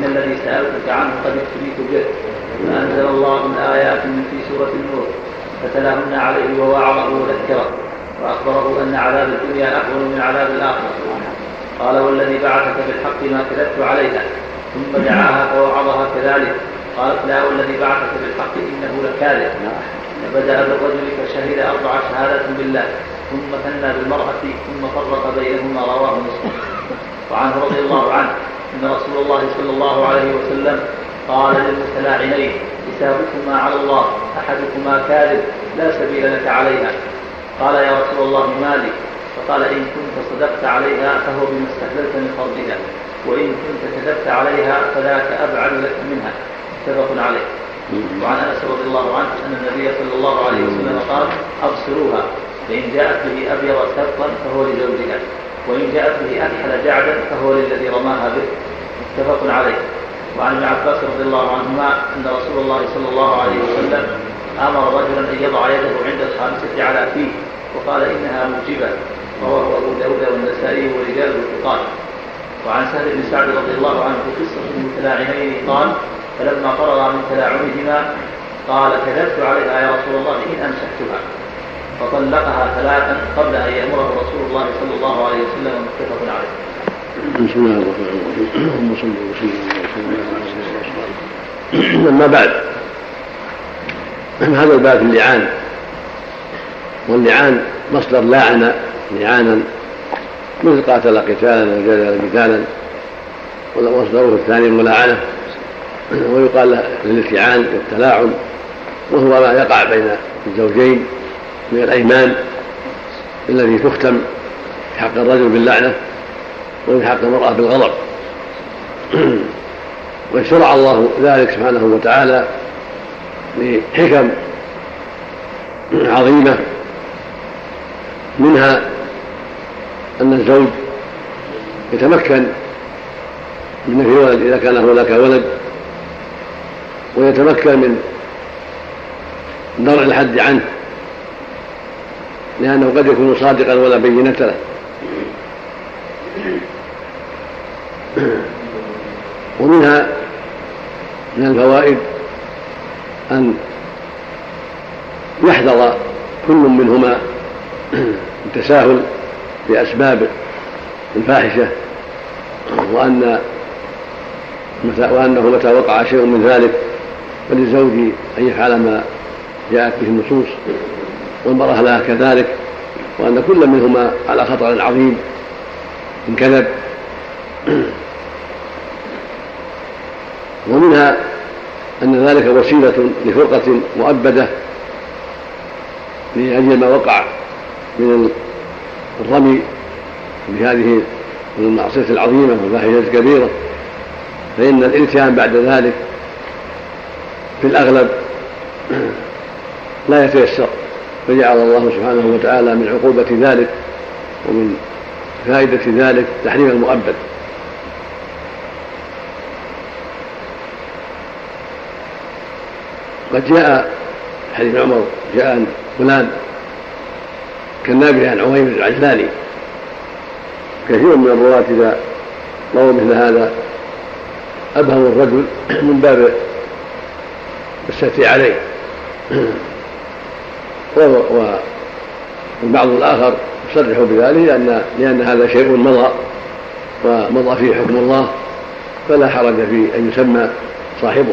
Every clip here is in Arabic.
إن الذي سألتك عنه قد ابتليت به فأنزل الله من آيات من في سورة النور فتلاهن عليه ووعظه وذكره وأخبره أن عذاب الدنيا أهون من عذاب الآخرة. قال والذي بعثك بالحق ما كذبت عليها ثم دعاها فوعظها كذلك. قالت لا والذي بعثك بالحق إنه لكاذب. فبدأ بالرجل فشهد أربع شهادات بالله ثم ثنى بالمرأة ثم فرق بينهما رواه مسلم. وعنه رضي الله عنه أن رسول الله صلى الله عليه وسلم قال للمتلاعنين حسابكما على الله أحدكما كاذب لا سبيل لك عليها. قال يا رسول الله مالك؟ فقال إن كنت صدقت عليها فهو بما استحللت من فرضها وإن كنت كذبت عليها فذاك أبعد لك منها. متفق عليه. وعن أنس رضي الله عنه أن النبي صلى الله عليه وسلم قال أبصروها فإن جاءت به أبيض سبطا فهو لزوجها. وإن جاءت به اكحل جعدا فهو للذي رماها به. متفق عليه. وعن ابن عباس رضي الله عنهما أن رسول الله صلى الله عليه وسلم أمر رجلا أن يضع يده عند الخامسة على فيه وقال إنها موجبة. رواه أبو داود والنسائي ورجاله الثقات. وعن سهل بن سعد رضي الله عنه في قصة المتلاعنين قال فلما فرغ من تلاعنهما قال كذبت عليها يا رسول الله إن أمسكتها فطلقها ثلاثا قبل أن يأمره رسول الله صلى الله عليه وسلم. متفق عليه. بسم الله الرحمن الرحيم. اللهم صل وسلم على أما بعد هذا الباب اللعان. واللعان مصدر لاعن لعانا. مثل قاتل قتالا وجادل قتالا. ومصدره الثاني ملاعنه ويقال للاتعان والتلاعن. وهو ما يقع بين الزوجين. من الأيمان التي تختم في حق الرجل باللعنة وفي حق المرأة بالغضب. وشرع الله ذلك سبحانه وتعالى لحكم عظيمة منها أن الزوج يتمكن من نفي الولد إذا كان هناك ولد ويتمكن من درء الحد عنه لأنه قد يكون صادقا ولا بينة له. ومنها من الفوائد أن يحذر كل منهما التساهل بأسباب الفاحشة وأن متى وأنه متى وقع شيء من ذلك فللزوج أن يفعل ما جاءت به النصوص. والمرأة لها كذلك وأن كل منهما على خطر عظيم إن كذب. ومنها أن ذلك وسيلة لفرقة مؤبدة لأجل ما وقع من الرمي بهذه المعصية العظيمة والفاحشة الكبيرة. فإن الإتيان بعد ذلك في الأغلب لا يتيسر. فجعل الله سبحانه وتعالى من عقوبة ذلك ومن فائدة ذلك تحريم المؤبد. قد جاء حديث عمر جاء فلان كالنابه عن عويمر العجلاني. كثير من الرواة إذا رووا مثل هذا أبهم الرجل من باب الستر عليه. والبعض الآخر يصرح بذلك لأن لأن هذا شيء مضى ومضى فيه حكم الله فلا حرج في أن يسمى صاحبه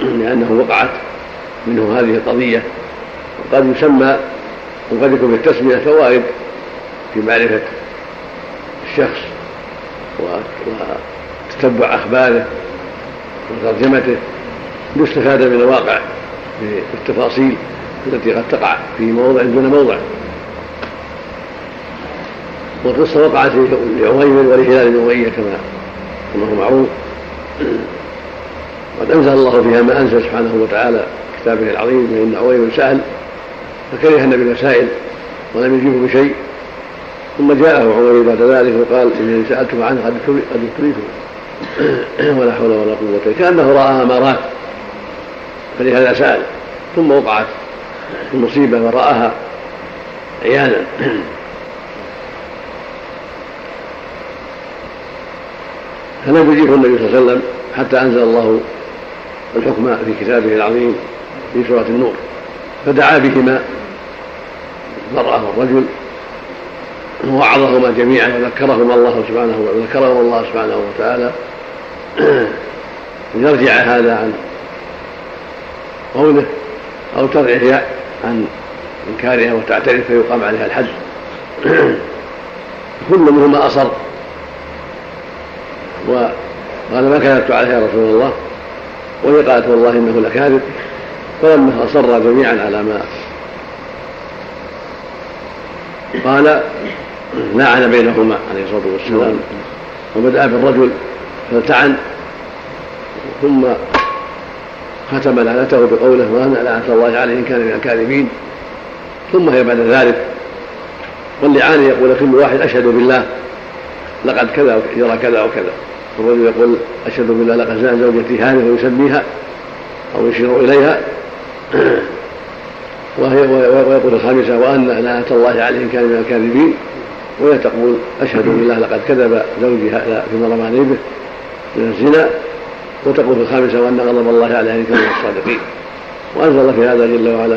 لأنه وقعت منه هذه القضية. وقد يسمى وقد يكون في التسمية فوائد في معرفة الشخص وتتبع أخباره وترجمته يستفاد من الواقع بالتفاصيل التي قد تقع في موضع دون موضع. والقصة وقعت لعويمر ولهلال بن أمية كما كما هو معروف. قد أنزل الله فيها ما أنزل سبحانه وتعالى كتابه العظيم فان عويمر سال فكره النبي المسائل ولم يجيبه بشيء. ثم جاءه عمر بعد ذلك وقال انني سألتك عنه قد ابتليت ولا حول ولا قوة كأنه رأى امارات فلهذا سأل. ثم وقعت. المصيبة ورآها عيانا فلم يجيبه النبي صلى الله عليه وسلم حتى أنزل الله الحكم في كتابه العظيم في سورة النور؟ فدعا بهما المرأة والرجل ووعظهما جميعا وذكرهما الله سبحانه وذكرهما الله سبحانه وتعالى. يرجع هذا عن قوله أو ترجع عن إنكارها وتعترف فيقام عليها الحد كل منهما أصر. وقال ما كذبت عليه يا رسول الله وهي قالت والله إنه لكاذب فلما أصر جميعا على ما قال لعن بينهما عليه الصلاة والسلام. وبدأ بالرجل فالتعن ثم ختم لعنته بقوله وأن لعنة الله عليه إن كان من الكاذبين ثم هي بعد ذلك. واللعان يقول كل واحد أشهد بالله لقد كذا يرى كذا وكذا. والرجل يقول أشهد بالله لقد زال زوجتي هذه ويسميها أو يشير إليها وهي ويقول الخامسة وأن لعنة الله عليه إن كان من الكاذبين وهي تقول أشهد بالله لقد كذب زوجي هذا فيما رماني به من الزنا وتقول في الخامسة وأن غضب الله إن كان من الصادقين. وأنزل في هذا جل وعلا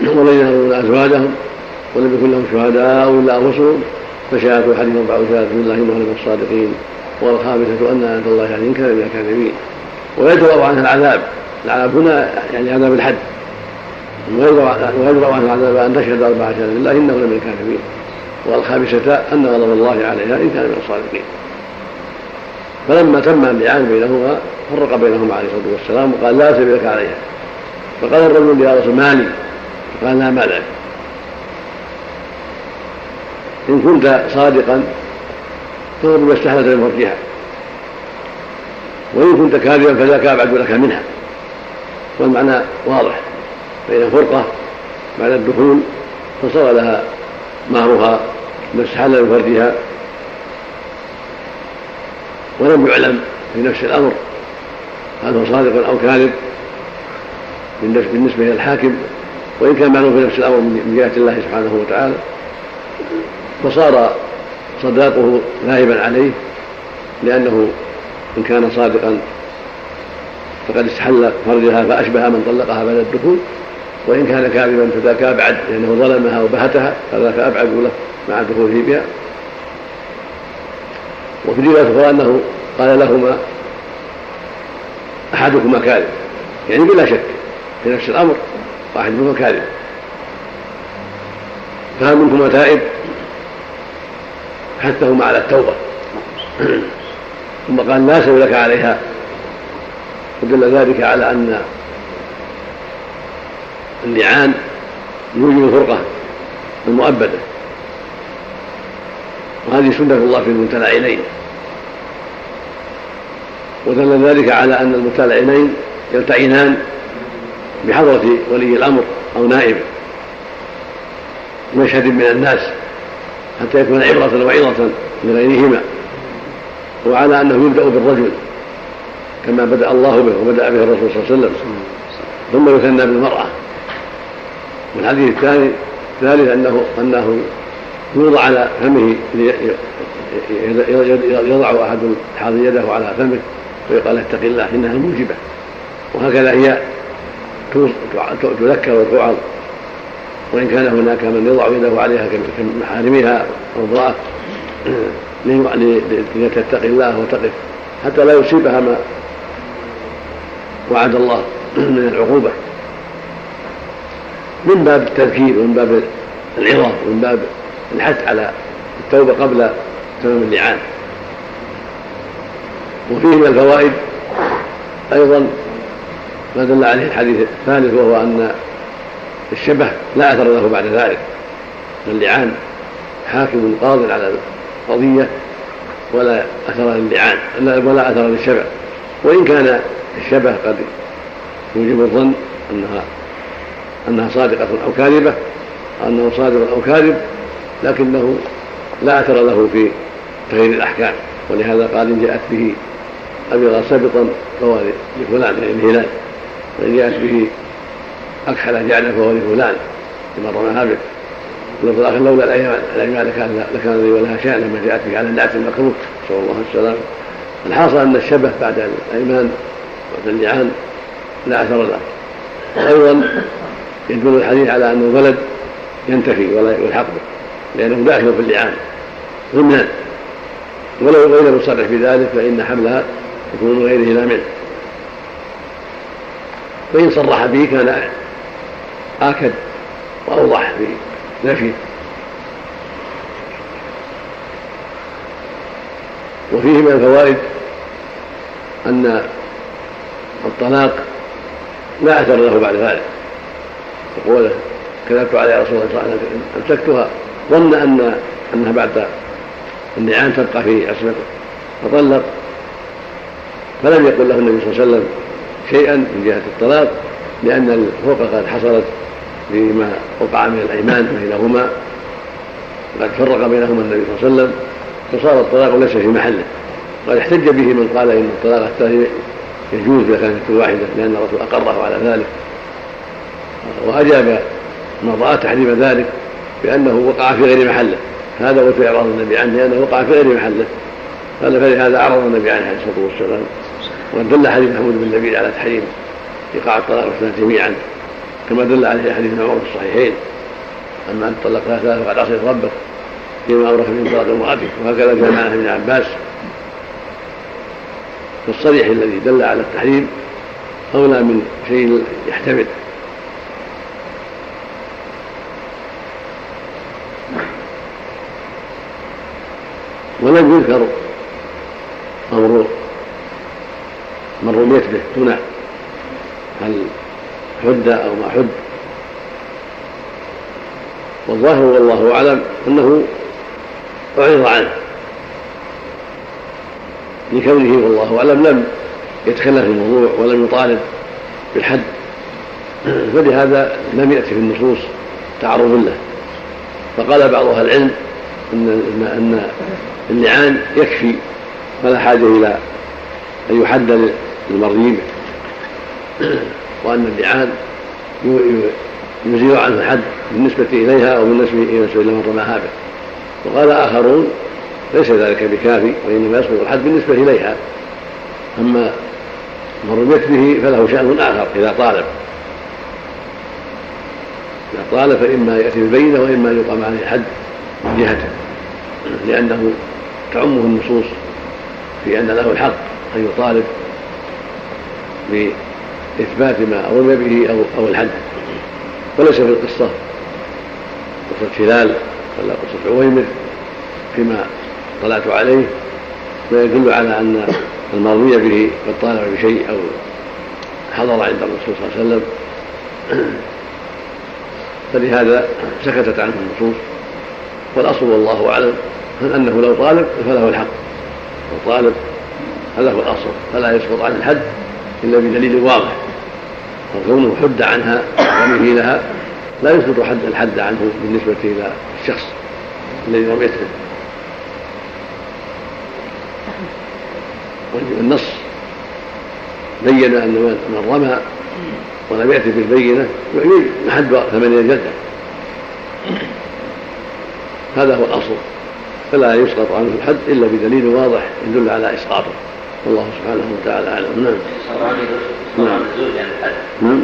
والذين يهرون أزواجهم ولم يكن لهم شهداء إلا أنفسهم فشهادة أحدهم بعض شهادة بالله إنه من الصادقين. والخامسة أن لعنة الله عليه إن كان من الكاذبين. ويدرأ عنها العذاب. العذاب هنا يعني عذاب الحد. ويدرأ عنها العذاب أن تشهد أربعة شهادة بالله إنه لمن الكاذبين. والخامسة أن غضب الله عليها إن كان من الصادقين. فلما تم اللعان بينهما فرق بينهما عليه الصلاة والسلام وقال لا سبيل لك عليها. فقال الرجل يا رسول مالي؟ فقال لا ما لك إن كنت صادقا فهو بما استحلت من فرجها وإن كنت كاذبا فذاك أبعد لك منها. والمعنى واضح. فإن فرقة بعد الدخول فصار لها مهرها ما استحل من فرجها ولم يعلم في نفس الأمر. هل هو صادق أو كاذب بالنسبة إلى الحاكم وإن كان معلوم في نفس الأمر من جهة الله سبحانه وتعالى فصار صداقه غائبا عليه لأنه إن كان صادقا فقد استحل فرجها فأشبه من طلقها بعد الدخول وإن كان كاذبا فذاك أبعد لأنه ظلمها وبهتها فذاك أبعد له مع دخوله بها وفي رواية أخرى أنه قال لهما أحدكما كاذب. يعني بلا شك في نفس الأمر واحد منهما كاذب. فهل منكما تائب؟ حثهما على التوبة. ثم قال لا سوء لك عليها. ودل ذلك على أن اللعان يوجب الفرقة المؤبدة. وهذه سنة الله في المتلاعنين ودل ذلك على أن المتلاعنين يلتعنان بحضرة ولي الأمر أو نائبه مشهد من الناس حتى يكون عبرة وعظة لغيرهما وعلى أنه يبدأ بالرجل كما بدأ الله به وبدأ به الرسول صلى الله عليه وسلم. ثم يثنى بالمرأة. والحديث الثاني الثالث أنه أنه يوضع على فمه يضع أحد يده على فمه. ويقال اتق الله إنها موجبة. وهكذا هي تذكر وتوعظ وإن كان هناك من يضع يده عليها كمحارمها أو امرأة لتتقي الله وتقف. حتى لا يصيبها ما وعد الله من العقوبة. من باب التذكير ومن باب العظة ومن باب الحث على التوبة قبل تمام اللعان. وفيه من الفوائد أيضا ما دل عليه الحديث الثالث وهو أن الشبه لا أثر له بعد ذلك اللعان حاكم قاض على القضية ولا أثر للعان ولا أثر للشبه. وإن كان الشبه قد يوجب الظن أنها أنها صادقة أو كاذبة أنه صادق أو كاذب لكنه لا أثر له في تغيير الأحكام ولهذا قال إن جاءت به أبيض سبطا فهو لفلان يعني الهلال وإن جاءت به أكحل جعله فهو لفلان لما رماها به ولفظ الآخر لولا الأيمان لكان لكان لي ولها شأن لما جاءت به على النعت المكروه نسأل الله السلامة الحاصل أن الشبه بعد الأيمان بعد اللعان لا أثر له. وأيضا يدل الحديث على أن الولد ينتفي ولا يلحق به لأنه داخل في اللعان ضمنا ولو غير مصرح في ذلك فإن حملها يكون غيره لا منه. فإن صرح به كان آكد وأوضح في نفيه وفيه من الفوائد أن الطلاق لا أثر له بعد ذلك. يقول كذبت على رسول الله صلى الله عليه وسلم أمسكتها. ظن أن أنها بعد اللعان تبقى في عصمته. فطلق فلم يقل له النبي صلى الله عليه وسلم شيئا من جهة الطلاق لأن الفرقة قد حصلت بما وقع من الأيمان بينهما وقد فرق بينهما النبي صلى الله عليه وسلم فصار الطلاق ليس في محله. قد احتج به من قال إن الطلاق الثاني يجوز إذا كانت واحدة لأن الرسول أقره على ذلك. وأجاب من رأى تحريم ذلك بأنه وقع في غير محله. هذا وجه اعراض النبي عنه لأنه وقع في غير محله. قال فلهذا أعرض النبي عنه عليه الصلاة والسلام. ودل حديث محمود بن لبيد على تحريم ايقاع الطلاق والثلاث جميعا كما دل عليه حديث عمر في الصحيحين اما أن طلقتها ثلاثة فقد عصيت ربك فيما أورث من طلاق امرأته وهكذا جاء معنى ابن عباس. فالصريح الذي دل على التحريم أولى من شيء يحتمل. ولم يذكر أمر من رميت به. دون هل حد أو ما حد. والظاهر والله أعلم أنه أعرض عنه. لكونه والله أعلم لم يتكلم في الموضوع ولم يطالب بالحد. فلهذا لم يأتي في النصوص تعرض له. فقال بعض أهل العلم أن أن اللعان يكفي فلا حاجة إلى أن يحد للمرضي به وأن اللعان يزيل عنه الحد بالنسبة إليها أو بالنسبة إلى من رماها به وقال آخرون ليس ذلك بكافي وإنما يسقط الحد بالنسبة إليها. أما من رميت به فله شأن آخر إذا طالب. إذا طالب فإما يأتي بالبينة وإما يقام عليه الحد من جهته. لأنه تعمه النصوص في أن له الحق. أن يطالب بإثبات ما رمي به أو أو الحد. وليس في القصة. قصة هلال ولا قصة عويمر فيما طلعت عليه ما يدل على أن المرضي به قد طالب بشيء أو حضر عند الرسول صلى الله عليه وسلم. فلهذا سكتت عنه النصوص. والأصل والله أعلم أنه لو طالب فله الحق. لو طالب هذا هو الأصل. فلا يسقط عن الحد إلا بدليل واضح. وكونه حد عنها ورميه لها لا يسقط حد الحد عنه بالنسبة إلى الشخص الذي رميت به والنص بين أن من رمى ولم يأتي بالبينة محد ثمانية جلدة. هذا هو الأصل. فلا يسقط عنه الحد إلا بدليل واضح يدل على إسقاطه. والله سبحانه وتعالى أعلم. نعم. نعم. نعم.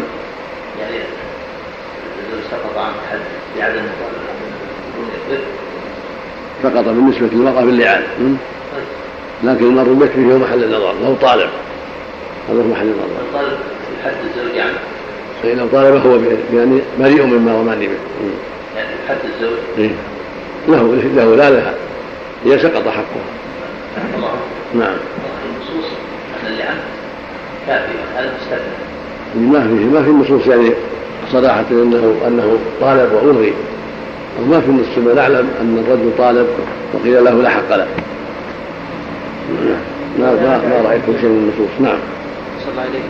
يعني سقط عنه الحد بعدم سقط بالنسبة للمرأة باللعان. لكن المرء به هو محل النظر له طالب. هذا هو محل النظر. طالب حد الزوج عنه فإن لو طالب هو يعني بريء مما رماني به. يعني حد الزوج؟ له له لا لها. هي سقط حقها. نعم. كافية هذا مستثنى ما في ما في النصوص يعني صراحة أنه أنه طالب وألغي. وما في النص ما نعلم أن الرجل طالب وقيل له لا حق له. ما ما, ما رأيت شيء من النصوص. نعم. صلى الله عليه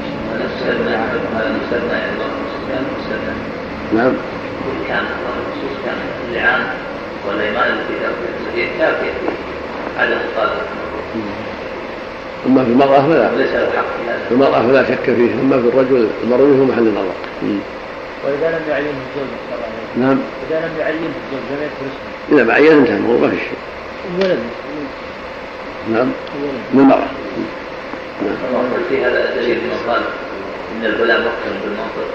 هذا مستثنى مستثنى نعم. كان النصوص كان اللعان والإيمان التي كافيه في عدم الطالب. أما في المرأة فلا. ليس له حق في المرأة فلا شك فيه أما في الرجل المروي هو محل النظر وإذا لم يعينه الزوج نعم. إذا لم يعينه الزوج لم يذكر اسمه. إذا ما عينه انتهى ما في شيء. ولد. نعم. من المرأة. نعم. في هذا دليل من قال إن البلاء محكم بالمنطق.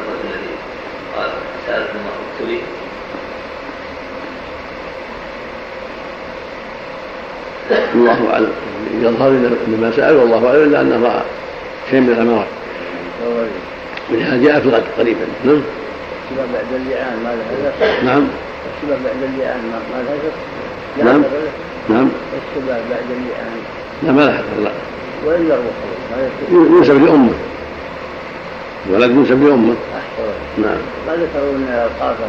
الرجل الذي قال سألت ما الله أعلم. يظهر ان ما سأل والله أعلم إلا أنه رأى شيء من الأمارات. ولهذا جاء في الغد قريبا. نعم. الشباب بعد اللعان ما له نعم. الشباب بعد اللعان ما له نعم. نعم. الشباب بعد اللعان. لا ما له لا وإلا الروح ينسب لأمه. ولد ينسب لأمه. نعم. ما ذكروا أن القافة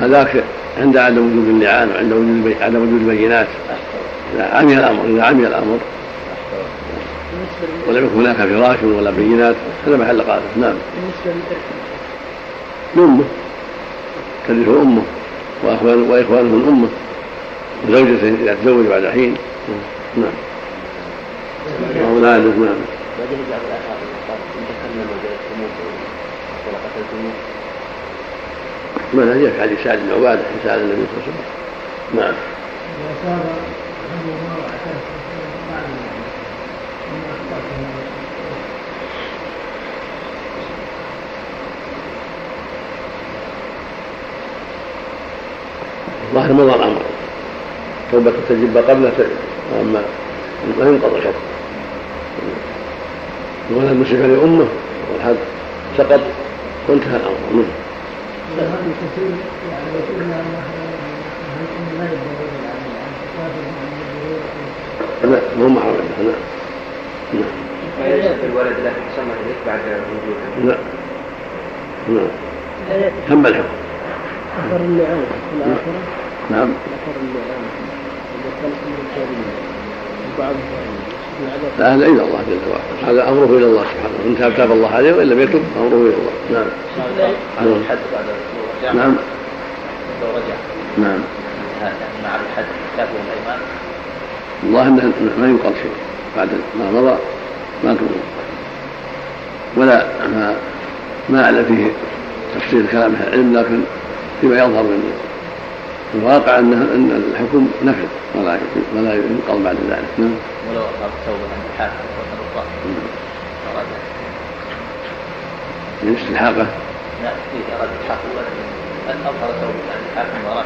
هذاك عند عدم وجود اللعان وعند وجود عدم وجود البينات. إذا عمي الأمر إذا عمي الأمر. ولم يكن هناك فراش ولا بينات هذا محل قاعدة نعم. بالنسبة لأمه. ترثه أمه وأخوان وإخوانه من أمه وزوجته إذا تزوج بعد حين. نعم. وأولاده نعم ما جاء في حديث سعد بن عبادة سأل النبي صلى الله عليه وسلم. نعم. ظاهر مضى الأمر. توبة تجب قبله واما ما ينقضي الحكم ولا المسلم لأمة. والحد سقط وانتهى الأمر. منه كثير يعني يقول لا لا مو محرم عنده نعم. نعم. الولد له يسمى ذلك بعد وجوده لا نعم تم الحكم. نعم. لا هذا إلى الله جل وعلا. هذا أمره إلى الله سبحانه إن تاب تاب الله عليه وإن لم يتب أمره إلى الله. نعم. نعم. نعم. لو رجع نعم. مع الحد كافر الايمان الله إنه ما ينقل شيء. بعد ما مضى ما تنقل ولا ما ما اعلم فيه تفصيل كلام العلم لكن فيما يظهر من الواقع أن أن الحكم نفذ ولا ولا ينقل بعد ذلك. نعم. ولو اصاب توبه عند الحاكم وترضى ورجع من استلحاقه لا الحق ولد أن أظهر توبه عند الحاكم ورد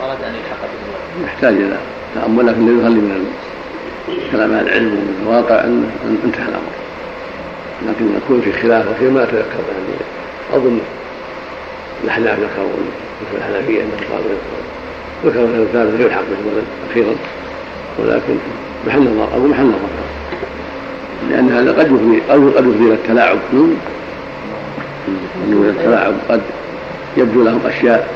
واراد أن يلحق بالولد يحتاج إلى تأمل لكن لا يخلي من كلام أهل العلم ومن الواقع أن أن انتهى الأمر. لكن يكون في خلاف وشيء ما اتذكر يعني أظن الأحناف ذكروا مثل الحنفية انهم قالوا ذكروا ان الثالث يلحق بالولد أخيرا. ولكن محل نظر أو محل نظر لأن هذا قد يفضي قد قد يفضي إلى التلاعب. نعم. أنه التلاعب قد يبدو لهم أشياء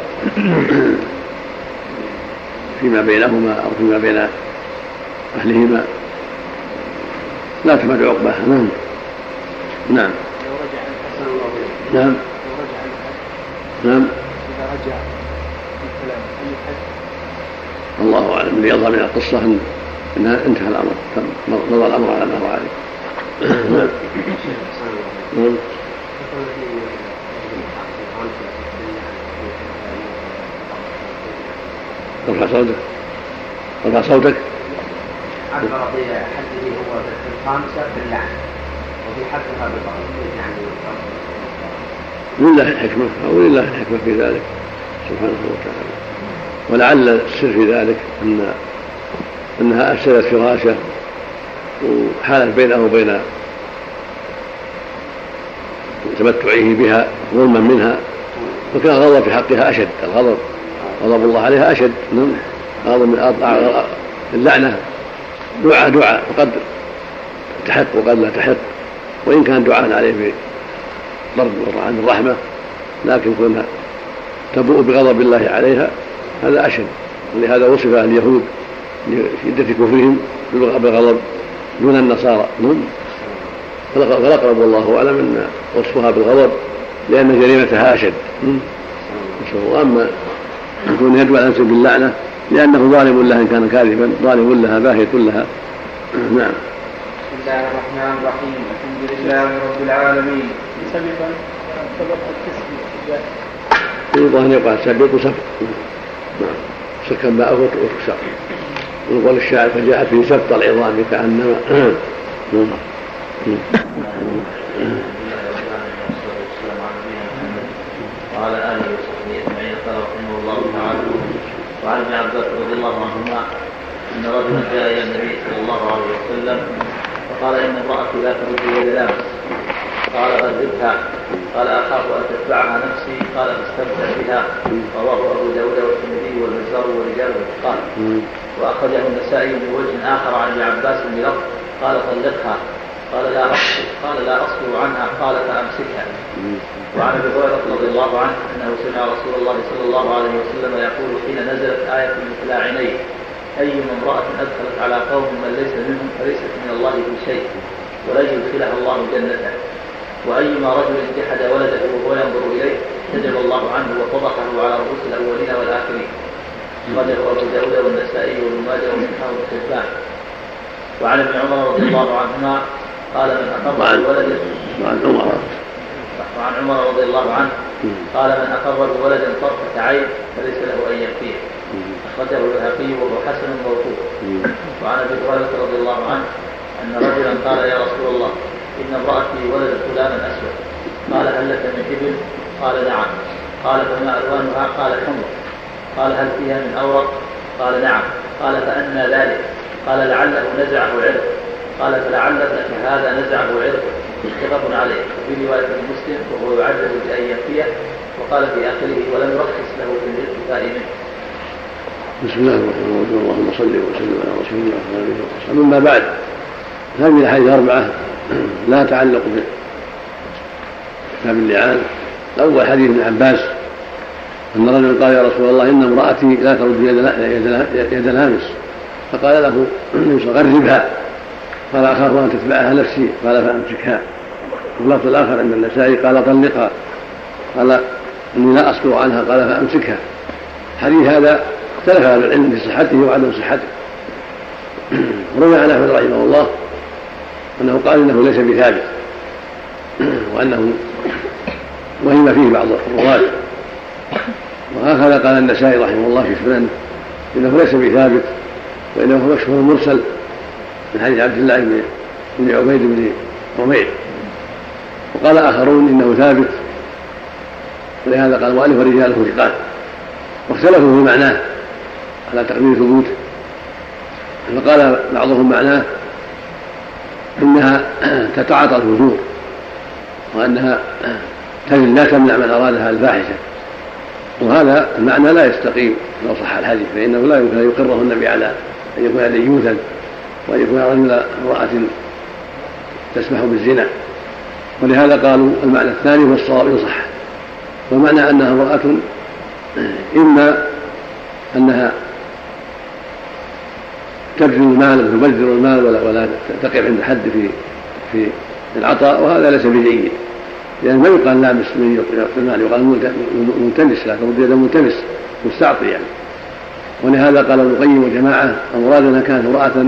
فيما بينهما أو فيما بين أهلهما لا تفعل عقبه نعم. نعم. نعم. لو رجع الحد نعم. إذا رجع في الكلام هل الحد الله أعلم. اللي يظهر من القصة ان إنها انتهى الأمر. مضى الأمر على ما هو عليه. نعم. نعم ارفع صوتك. ارفع صوتك. عبر بحده هو في الخامسة باللعن وفي حدها بالضرب يعني لله الحكمة. أو لله الحكمة في ذلك. سبحانه وتعالى. ولعل السر في ذلك أن أنها أفسدت فراشة وحالت بينه وبين تمتعه بها ظلما منها وكان الغضب في حقها أشد الغضب غضب الله عليها أشد نعم غضب من اللعنة دعاء دعاء وقد تحق وقد لا تحق وإن كان دعاء عليه بضرب عن الرحمة لكن كونها تبوء بغضب الله عليها هذا أشد. ولهذا وصف اليهود لشدة كفرهم بالغضب دون النصارى. نعم. فالأقرب والله أعلم أن وصفها بالغضب لأن جريمتها أشد. نسأل الله أما يكون يدعو على نفسه باللعنة لأنه ظالم لها إن كان كاذبا ظالم لها باهت لها. نعم. بسم الله الرحمن الرحيم. الحمد لله رب العالمين. سبقا سبق التسبيح. يريد أن يقع سبق وسبق. نعم سكن باءه وتكسر ويقول الشاعر فجاءت في سبط العظام كانما وعلى اله وصحبه اجمعين قال رحمه الله تعالى وعن ابن عباس رضي الله عنهما أن رجلا جاء إلى النبي صلى الله عليه وسلم فقال إن امرأتي لا ترد يد لامس قال غذبها قال أخاف أن تتبعها نفسي. قال فاستمتع بها. رواه أبو داود والترمذي والبزار ورجاله قال وأخرجه النسائي من وجه آخر عن ابن عباس بلفظ قال طلقها. قال لا قال لا أصبر عنها. قال فأمسكها. وعن أبي هريرة رضي الله عنه أنه سمع رسول الله صلى الله عليه وسلم يقول حين نزلت آية مثل عينيه أيما امرأة أدخلت على قوم من ليس منهم فليست من الله في شيء ولن يدخلها الله جنته. وأيما رجل جحد ولده وهو ينظر إليه كتب الله عنه وفضحه على رؤوس الأولين والآخرين. أخرجه أبو داود والنسائي وابن ماجه ومنحه الحبان وعن ابن عمر رضي الله عنهما قال من أقر بولد وعن عمر. وعن عمر رضي الله عنه قال من أقر بولد طرفة عين فليس له أن يكفيه أخرجه البيهقي وهو حسن موقوف. وعن أبي هريرة رضي الله عنه أن رجلا قال يا رسول الله إن امرأتي ولدت غلاما أسود. قال هل لك من إبل؟ قال نعم. قال فما ألوانها؟ قال حمر. قال هل فيها من أورق؟ قال نعم. قال فأنى ذلك؟ قال لعله نزعه عرق. قال فلعل ابنك هذا نزعه عرق. متفق عليه. وفي رواية مسلم وهو يعذب بأن يكفيه. وقال في آخره ولم يرخص له في الارتفاء منه. بسم الله الرحمن الرحيم. اللهم صل وسلم على رسول الله وعلى آله وصحبه. أما بعد هذه الأحاديث الاربعه لا تعلق بكتاب اللعان. الأول حديث ابن عباس أن رجلا قال يا رسول الله إن امرأتي لا ترد يد يد لامس. فقال له غربها قال أخاف أن تتبعها نفسي. قال فأمسكها. واللفظ الآخر عند النسائي قال طلقها. قال إني لا اصبر عنها. قال فأمسكها. حديث هذا اختلف أهل العلم في صحته وعدم صحته. روي عن احمد رحمه الله. أنه قال إنه ليس بثابت. وأنه وهم فيه بعض الرواه وهكذا قال النسائي رحمه الله في سننه إنه ليس بثابت وإنه هو مشهور مرسل من حديث عبد الله بن عبيد بن عمير وقال آخرون إنه ثابت. ولهذا قال المؤلف ورجاله ثقات. واختلفوا في معناه على تقدير ثبوته. فقال بعضهم معناه إنها تتعاطى الفجور وأنها لا تمنع من أرادها الفاحشة. وهذا المعنى لا يستقيم لو صح الحديث فإنه لا يمكن أن يقره النبي على أن يكون ديوثا وأن يكون رجل امرأة تسمح بالزنا. ولهذا قالوا المعنى الثاني هو الصواب إن صح. والمعنى أنها امرأة إما أنها تبذل المال وتبذر المال ولا ولا تقف عند الحد في في العطاء وهذا ليس بجيد لأن ما يقال لامس من يعطي المال يقال ملتمس لا ترد يد ملتمس مستعطي يعني. ولهذا قال ابن القيم وجماعة المراد أنها كانت امرأة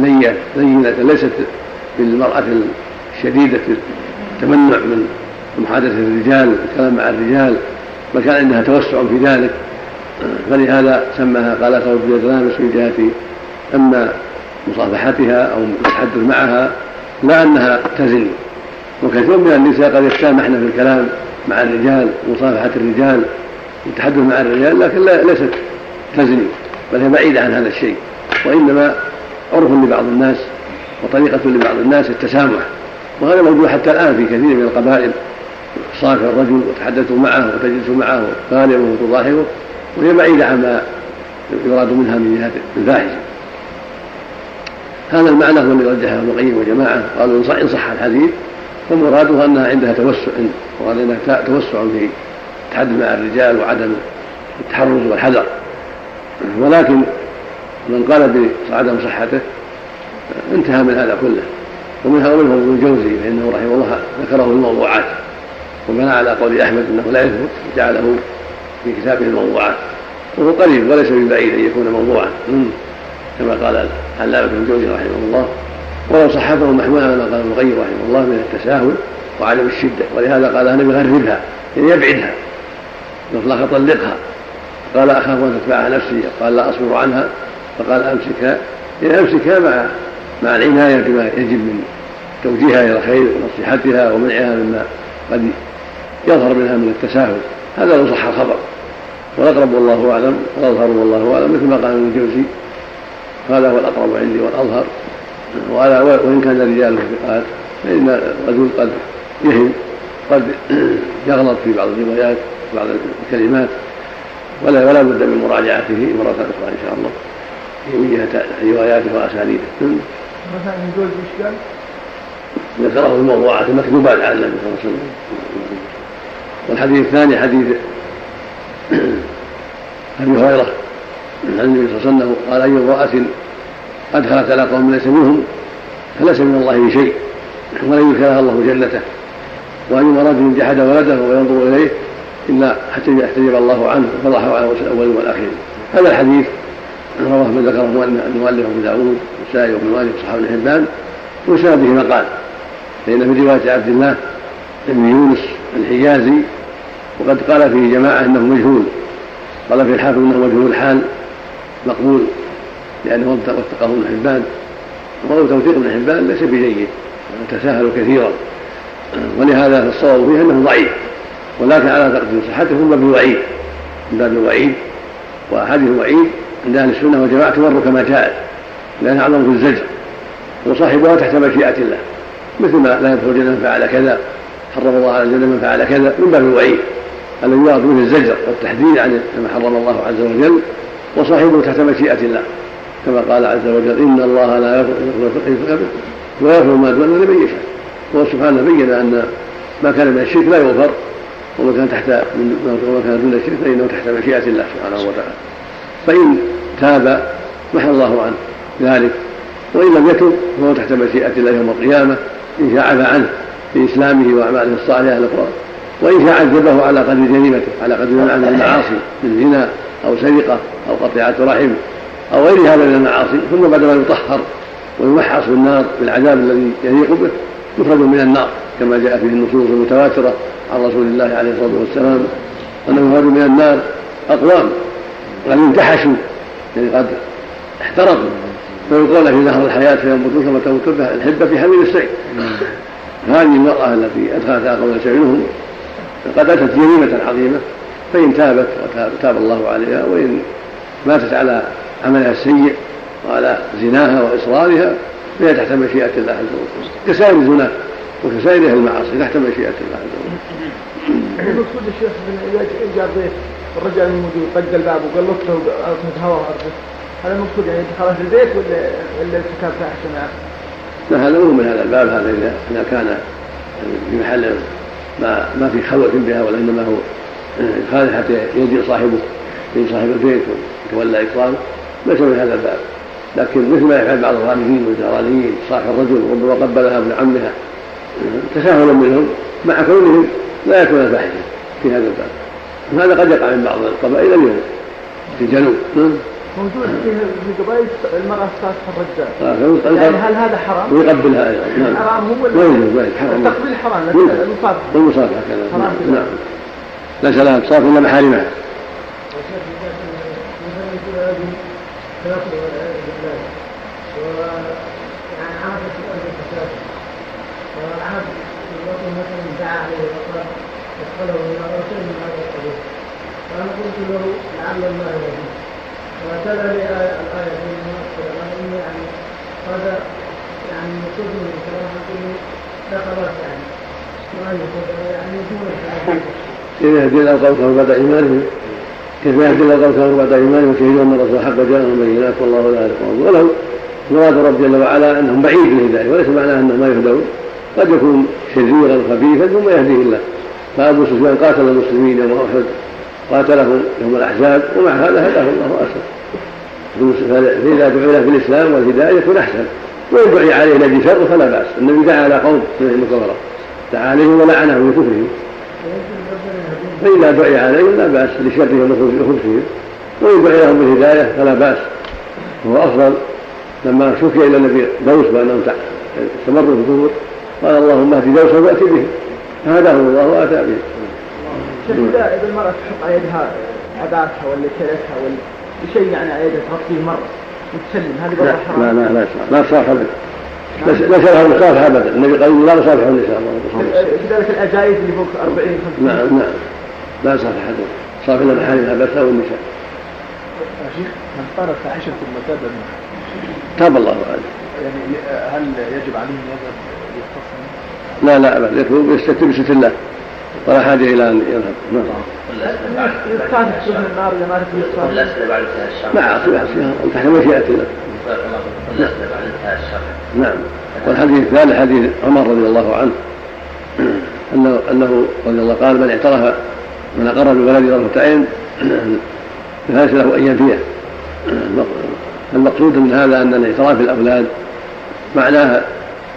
نية لينة ليست بالمرأة الشديدة التمنع من محادثة الرجال والكلام مع الرجال بل كان عندها توسع في ذلك. فلهذا سماها قال ترد يد لامس من جهة أما مصافحتها أو التحدث معها لا أنها تزن وكثير من النساء قد يتسامحن في الكلام مع الرجال ومصافحة الرجال والتحدث مع الرجال لكن لا ليست تزني بل هي بعيدة عن هذا الشيء. وإنما عرف لبعض الناس وطريقة لبعض الناس التسامح. وهذا موجود حتى الآن في كثير من القبائل. صافح الرجل وتحدثوا معه وتجلس معه وتكالمه وتضاحكه وهي بعيدة عما يراد منها من جهة الفاحشة. هذا المعنى هو الذي رجحه ابن القيم وجماعه قالوا إن صح الحديث فمرادها أنها عندها توسع وقال إنها توسع في التحدث مع الرجال وعدم التحرز والحذر. ولكن من قال بعدم صحته انتهى من هذا كله. ومنها ومنه ابن الجوزي فإنه رحمه الله ذكره الموضوعات. وبنى على قول أحمد إنه لا يثبت جعله في كتابه الموضوعات. وهو قريب وليس من بعيد أن يكون موضوعا. كما قال علامة بن جوزي رحمه الله. ولو صحفه محمولا على قال ابن القيم رحمه الله من التساهل وعدم الشدة. ولهذا قال النبي غربها يعني يبعدها يطلق طلقها. قال أخاف أن تتبعها نفسي. قال لا أصبر عنها. فقال امسكها يعني امسكها مع مع العناية بما يجب من توجيهها إلى الخير ونصيحتها ومنعها مما قد يظهر منها من التساهل. هذا لو صح الخبر. والأقرب والله أعلم والأظهر والله أعلم مثل ما قال ابن الجوزي هذا هو الأقرب عندي والأظهر. وإن كان رجاله ثقات فإن الرجل قد يهم قد يغلط في بعض الروايات بعض الكلمات ولا ولا بد من مراجعته مرة أخرى إن شاء الله من جهة رواياته وأسانيده. مثلا يجوز إشكال ذكره في الموضوعات المكتوبات على النبي صلى الله عليه وسلم. والحديث الثاني حديث أبي هريرة عن النبي صلى الله عليه وسلم قال أي امرأة ادخلت على قوم ليس منهم فليس من الله شيء ولن يدخلها الله جنته واي رجل جحد ولده وينظر إليه إلا حتى يحتجب الله عنه وفضحه على الأول والاخير هذا الحديث رواه من ذكره المؤلف أبو داود والسائل وابن مالك وصحابه بن حبان وسنده مقال فإن في رواية عبد الله بن يونس الحجازي وقد قال فيه جماعة أنه مجهول. قال في الحافظ أنه مجهول الحال مقبول لأنه وثقه ابن حبان. وقول توثيق ابن حبان ليس بجيد تساهل كثيرا. ولهذا الصواب فيه أنه ضعيف. ولكن على تقدير صحته من باب الوعيد من باب الوعيد. وأحاديث الوعيد عند أهل السنة والجماعة تمر كما جاءت لأنها أعظم في الزجر. وصاحبها تحت مشيئة الله. مثل ما لا يدخل الجنة من فعل كذا حرم الله على الجنة من فعل كذا من باب الوعيد. الذي يراد به الزجر والتحذير عن ما حرم الله عز وجل وصاحبه تحت مشيئة الله. كما قال عز وجل إن الله لا يغفر ويغفر ما دون لمن يشاء. هو سبحانه بين أن ما كان من الشرك لا يغفر وما كان تحت وما كان دون الشرك فإنه تحت مشيئة الله سبحانه وتعالى. فإن تاب محى الله عنه ذلك وإن لم يتب فهو تحت مشيئة الله يوم القيامة. إن شاء عفى عنه في إسلامه وأعماله الصالحة. وإن شاء عذبه على قدر جريمته على قدر من المعاصي من زنا أو سرقة أو قطيعة رحم أو غير هذا من المعاصي ثم بعدما يطهر ويمحص في النار بالعذاب الذي يليق به يخرج من النار كما جاء فيه النصوص المتواترة عن رسول الله عليه الصلاة والسلام أنه يخرج من النار أقوام قد انتحشوا يعني قد احترقوا. فيلقون في نهر الحياة فينبتون كما تنبت الحبة في حميل السيل هذه المرأة التي أدخلتها قبل سبعينهم قد أتت جريمة عظيمة فإن تابت وتاب الله عليها وإن ماتت على عملها السيء وعلى زناها وإصرارها فهي تحت مشيئة الله عز وجل كسائر الزنا وكسائر المعاصي تحت مشيئة الله عز وجل. المقصود الشيخ اذا جاء ضيف الرجل الموجود طق الباب وقال له هواء هذا المقصود يعني دخل في البيت ولا ولا ارتكاب فاحشه معه؟ لا هذا مو من هذا الباب هذا اذا كان في محل ما ما في خلوة بها ولا انما هو خالد حتى يجي صاحبه يجي صاحب البيت ويتولى إكرامه. ليس من هذا الباب. لكن مثل ما يفعل بعض الغالبين والجرانيين صاحب الرجل ربما قبلها ابن عمها تساهلا منهم مع كونهم لا يكون الفاحشه في هذا الباب. وهذا قد يقع من بعض القبائل اليوم في الجنوب موجود في قبائل المرأة تصافح الرجال. يعني هل هذا حرام؟ ويقبلها أيضا. نعم. حرام هو ولا وين حرام. التقبيل حرام لكن المصافحة والمصافحة كذلك حرام نعم. ليس لها تصافح إلا محارمها. فانا قلت له لعل الله يهديه وتلا لي الآية في قال اني يعني هذا يعني كما تقول لا خلاص يعني. يعني كيف يهدي الله قومه بعد كيف يهدي الله قومه بعد ايمانهم وشهدوا أن الرسول حق جاءهم بينات والله لا يعرف ولو مراد رب جل وعلا أنهم بعيد من الهدايه وليس معناه أنهم ما يهدون. قد يكون شريرا خبيثا ثم يهديه الله. فأبو سفيان قاتل المسلمين يوم أحد قاتلهم يوم الأحزاب ومع هذا هداه الله اسلم فاذا دعي له بالإسلام والهداية يكون أحسن. وإن دعي عليه الذي شر فلا بأس. النبي دعا على قوم من الكفره دعا عليهم ولعنهم بكفرهم فإذا دعي عليهم لا بأس لشرهم وخبثهم وإن دعي لهم بالهداية فلا بأس. وهو أفضل لما شكي إلى النبي دوس بانهم استمروا في الكفر. قال اللهم اهد دوسا وأتي به. فهداهم الله وأتى به. شيخ اذا المرأة تحط على يدها اداتها ولا كلتها ولا شيء يعني على يدها تغطيه مره وتسلم هذه لا برضه حرام لا لا لا. لا تصافح ابدا. لا شرف المصافح ابدا النبي قال لا نصافح النساء كذلك الأجايز اللي فوق 40 50 نعم نعم. لا يصافح احد صافح المحارم بس أو النساء يا شيخ من قال فاحشة ثم تاب منها تاب الله عليه. يعني هل يجب عليه أن يذهب لا لا ابدا. يكون يستتر بستر الله. ولا حاجة إلى أن يذهب. نعم. والأسئلة بعد انتهاء الشر مع فيها تحت مشيئة الله. والأسئلة بعد انتهاء الشر نعم والحديث الثالث حديث عمر رضي الله عنه. انه أنه رضي الله قال من اعترف من أقر بولد طرفة عين فليس له أن ينفيه. المقصود من هذا أن الاعتراف بالأولاد معناه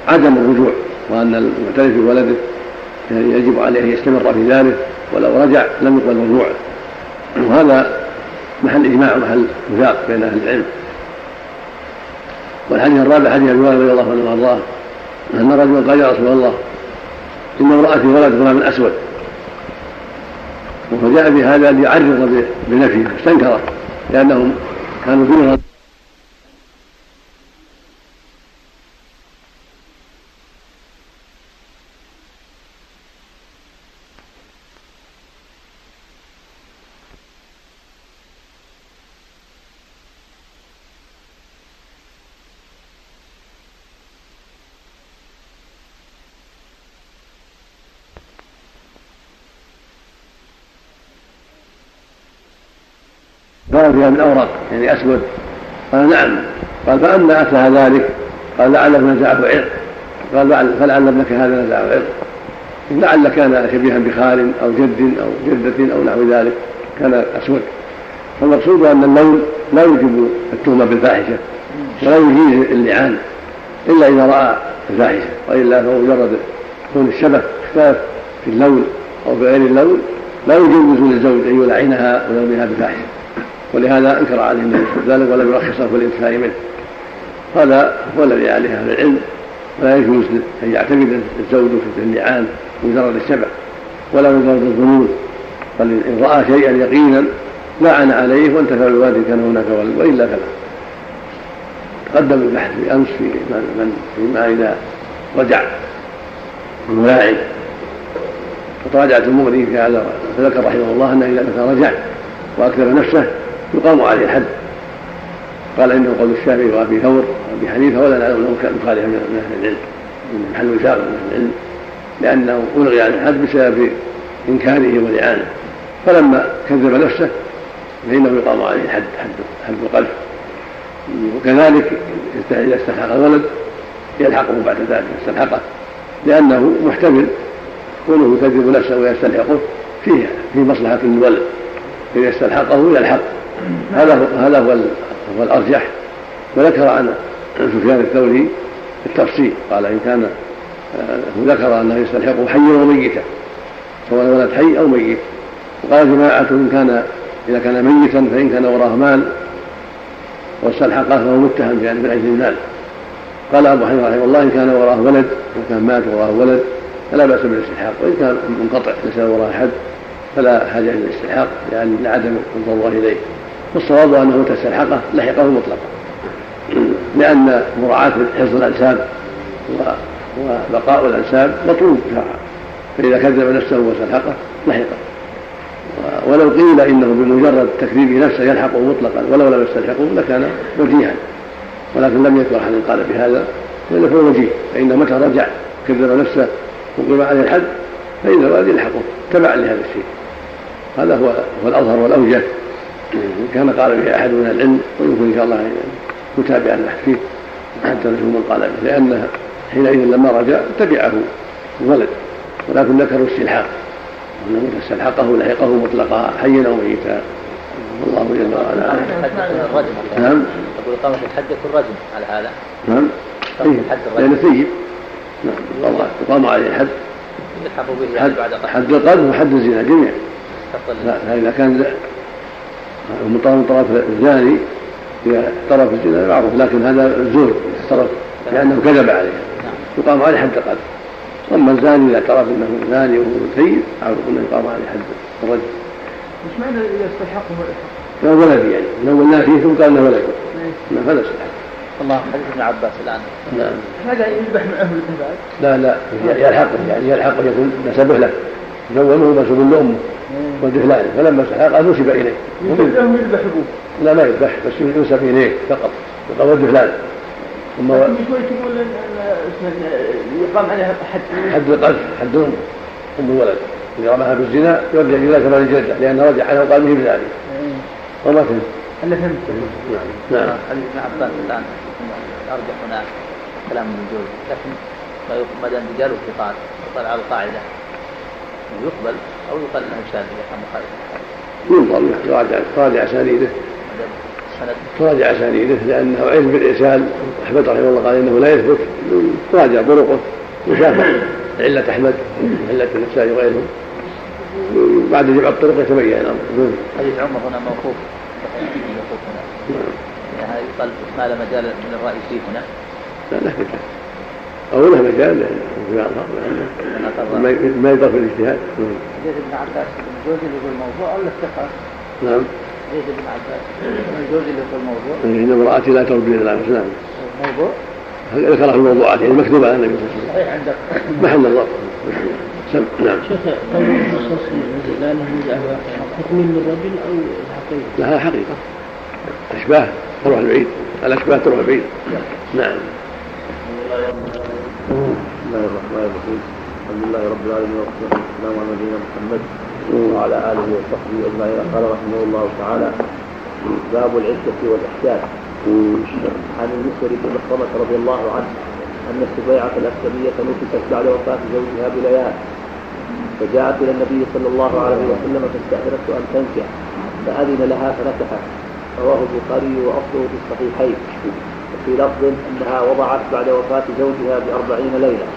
عدم الرجوع وأن المعترف بولده يجب عليه أن يستمر في ذلك ولو رجع لم يقبل رجوعه وهذا محل إجماع ومحل وفاق بين أهل العلم. والحديث الرابع حديث أبي هريرة رضي الله عنه وأرضاه أن رجلا قال يا رسول الله إن امراتي ولد غلام اسود فجاء بهذا ليعرض بنفيه فاستنكره لأنهم كانوا فيه قال فيها من اوراق يعني أسود. قال نعم. قال فأما اتاها ذلك قال لعله نزعه عرق قال لعل فلعل ابنك هذا نزعه عرق لعل كان شبيها بخال أو جد أو جدة أو نحو ذلك كان أسود. فالمقصود أن اللون لا يوجب التهمة بالفاحشة ولا يجيز اللعان إلا إذا رأى الفاحشة وإلا فهو مجرد كون الشبه اختلاف في اللون أو في غير اللون لا يجوز للزوج أن يلعنها ويرميها بفاحشه ولهذا أنكر عليه النبي وسلم ولم يرخص في الانتهاء منه. هذا هو الذي عليه أهل العلم ولا يجوز أن يعتمد الزوج في اللعان مجرد الشبع ولا مجرد الظنون. بل إن رأى شيئا يقينا لعن عليه وانتفع بالوالد كان هناك ولد وإلا فلا. تقدم البحث بامس في من فيما إذا رجع الملاعن فتراجعت المغني في هذا فذكر رحمه الله انه إذا رجع وأكثر نفسه يقام عليه الحد. قال انه قول الشافعي وأبي ثور وأبي حنيفة ولا نعلم أنه كان مخالفا من أهل العلم من محل وثاق من أهل العلم لأنه ألغي عن الحد بسبب إنكاره ولعانه. فلما كذب نفسه فإنه يقام عليه الحد حد حد القذف. وكذلك إذا استلحق الولد يلحقه بعد ذلك استلحقه لأنه محتمل كونه يكذب نفسه ويستلحقه فيه في مصلحة الولد. إذا استلحقه يلحق. هذا هو هذا هو هو الأرجح. وذكر عن سفيان الثوري التفصيل قال إن كان ذكر أنه يستلحقه حيا وميتا سواء ولد حي أو ميت. وقال جماعة إن كان إذا كان ميتا فإن كان وراه مال واستلحقه فهو متهم يعني من أجل المال. قال أبو حنيفة رحمه الله إن كان وراه ولد إن كان مات وراه ولد فلا بأس بالاستلحاق. وإن كان منقطع ليس وراه حد فلا حاجة إلى الاستلحاق لعدم الضرورة إليه. والصواب أنه متى استلحقه لحقه مطلقا. لأن مراعاة حفظ الأنساب وبقاء الأنساب مطلوب شرعا. فإذا كذب نفسه واستلحقه لحقه. ولو قيل إنه بمجرد تكذيبه نفسه يلحقه مطلقا ولو لم يستلحقه لكان وجيها ولكن لم يذكر أحد قال بهذا لأنه هو وجيه فإن متى رجع كذب نفسه وقيم عليه الحد فإن الوالد يلحقه تبعا لهذا الشيء. هذا هو هو الأظهر والأوجه. كان قال به أحد من العلم ويمكن إن شاء الله نتابع البحث فيه حتى نشوف من قال به لأنه حينئذ لما رجع تبعه الولد ولكن ذكروا استلحاق متى استلحقه لحقه مطلقا حيا أو ميتا. والله جل وعلا نعم. أقول إقامة الحد يكون رجم على هذا. نعم. لأنه ثيب نعم. الله يقام عليه الحد يلحق به بعد حد القذف وحد الزنا جميعا. لا فإذا كان من طرف من طرف الزاني إذا طرف الزنا معروف لكن هذا زور طرف لأنه كذب عليه. يقام عليه حد القذف أما الزاني إذا اعترف أنه زاني وهو سيد معروف أنه يقام عليه حد الرجل مش معنى إذا استلحقه ولحق لو ولد يعني. لو قلنا فيه ثم قال إنه ولد نعم فلا يصح الله حديث ابن عباس الآن. نعم. هذا يذبح معه الابن بعد لا لا يلحقه يعني يلحقه يكون نسبه له. يزومه منسوب لامه والدهلان فلما استحق قال نسب إليه. يذبح له ويذبح ابوه لا ما يذبح بس ينسب إليه فقط. يقال والدهلان ثم اسمه يقام عليها حد حد القذف حد ام ام ولد إذا رماها بالزنا يرجع إلى ثمان جده لأنه رجع عنه وقال به بذلك وما فهم الا فهمت. نعم. نعم. حديث ابن عباس الآن. أرجح هنا كلام ابن جوز. لكن ما دام رجال ثقات يقال على القاعدة. يقبل أو يقال إنه شاذ إذا كان مخالف. ينظر يراجع تراجع أسانيده. تراجع أسانيده لأنه علم بالإرسال. أحمد رحمه الله قال إنه لا يثبت. تراجع طرقه. وشافع علة أحمد علة النسائي وغيرهم. بعد جمع الطرق يتبين. الامر حديث عمر هنا موقوف. موقوف هنا. يعني هذا يقال ما لا مجال من الرأي فيه هنا. لا له أو له مجال بعض أقر ما يضاف الاجتهاد. حديث ابن عباس ابن جوزي اللي يقول الموضوع ولا الثقة؟ نعم. حديث ابن عباس ابن جوزي اللي يقول الموضوع إن امرأتي لا تربي الا نعم. موضوع؟ ذكر الموضوعات؟ يعني مكتوبة على النبي صلى الله عليه صحيح عندك. وسلم محل سم نعم. قول النصوص لا له تكميل للرجل أو الحقيقة لها حقيقة. أشباه تروح البعيد الأشباه تروح البعيد نعم. بسم الله الرحمن الرحيم الحمد لله رب العالمين والصلاه والسلام على نبينا محمد وعلى آله وصحبه أجمعين. قال رحمه الله تعالى باب العده والاحداث عن المسور بن مخرمه رضي الله عنه ان السبيعه الاسلميه نفست بعد وفاه زوجها بليال فجاءت إلى النبي صلى الله عليه وسلم فاستاذنته ان تنكح فاذن لها فنكحت رواه البخاري واصله في الصحيحين وفي لفظ أنها وضعت بعد وفاة زوجها بأربعين ليلة.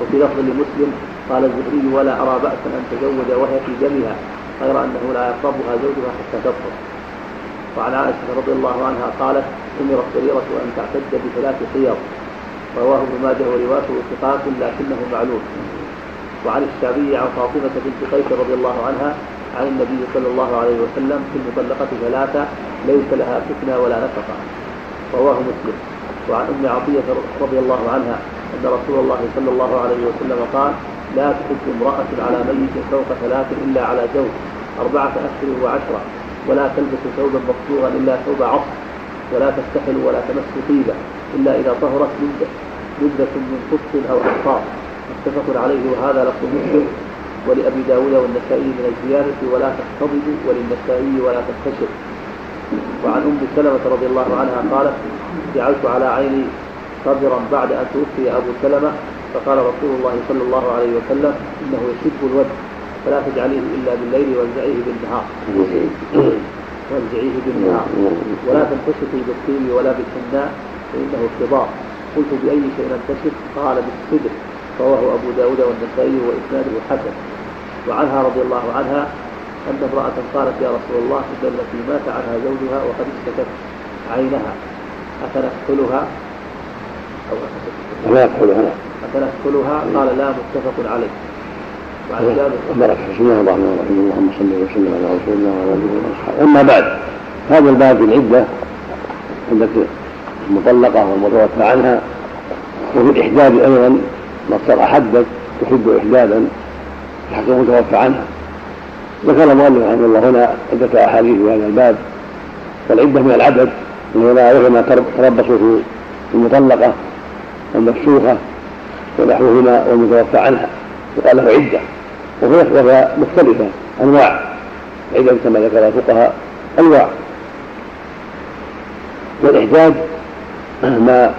وفي لفظ لمسلم قال الزهري ولا أرى بأسا أن تزوج وهي في دمها غير أنه لا يقربها زوجها حتى تطهر وعن عائشة رضي الله عنها قالت أمرت بريره أن تعتد بثلاث حيض رواه ابن ماجه ورواته ثقات لكنه معلوم. وعن الشعبي عن فاطمة بنت قيس رضي الله عنها عن النبي صلى الله عليه وسلم في المطلقة ثلاثة ليس لها فتنة ولا نفقة. رواه مسلم. وعن ام عطية رضي الله عنها أن رسول الله صلى الله عليه وسلم قال لا تحج امرأة على ميت فوق ثلاث إلا على زوج أربعة أشهر وعشرة ولا تلبس ثوبا مقصورا إلا ثوب عصر ولا تستحل ولا تمس طيبة إلا إذا طهرت نبذه من قط أو حصار متفق عليه. وهذا لفظ مسلم. ولأبي داود والنسائي من الزيادة ولا تحتضب وللنسائي ولا تكتشف وعن أم سلمة رضي الله عنها قالت جعلت على عيني صبرا بعد أن توفي أبو سلمة فقال رسول الله صلى الله عليه وسلم إنه يشب الوجه فلا تجعليه إلا بالليل وانزعيه بالنهار. وانزعيه بالنهار. ولا تنتشطي بالطين ولا بالحناء فإنه اختضار قلت بأي شيء ننتشط قال بالصدر رواه أبو داود والنسائي وإسناده حسن. وعنها رضي الله عنها أن امرأة قالت يا رسول الله إن التي مات عنها زوجها وقد اشتكت عينها. أفنكحلها أو أفنكحلها قال لا متفق عليه. وعن جابر. بسم الله الرحمن الرحيم. اللهم صل وسلم على رسول الله وعلى آله وأصحابه. أما بعد هذا الباب في العدة عندك المطلقة والمتوفى عنها وفي الإحداد أيضا نصر حدا تحب احدادا في حق المتوفى عنها. ذكر المؤلف رحمه الله هنا عدة أحاديث في هذا الباب والعدة من العدد لا يعرف ما تربص في المطلقة والمفسوخة ونحوهما والمتوفى عنها يقال له عدة وهي مختلفة أنواع عدة كما ذكر الفقهاء أنواع. والإحداد ما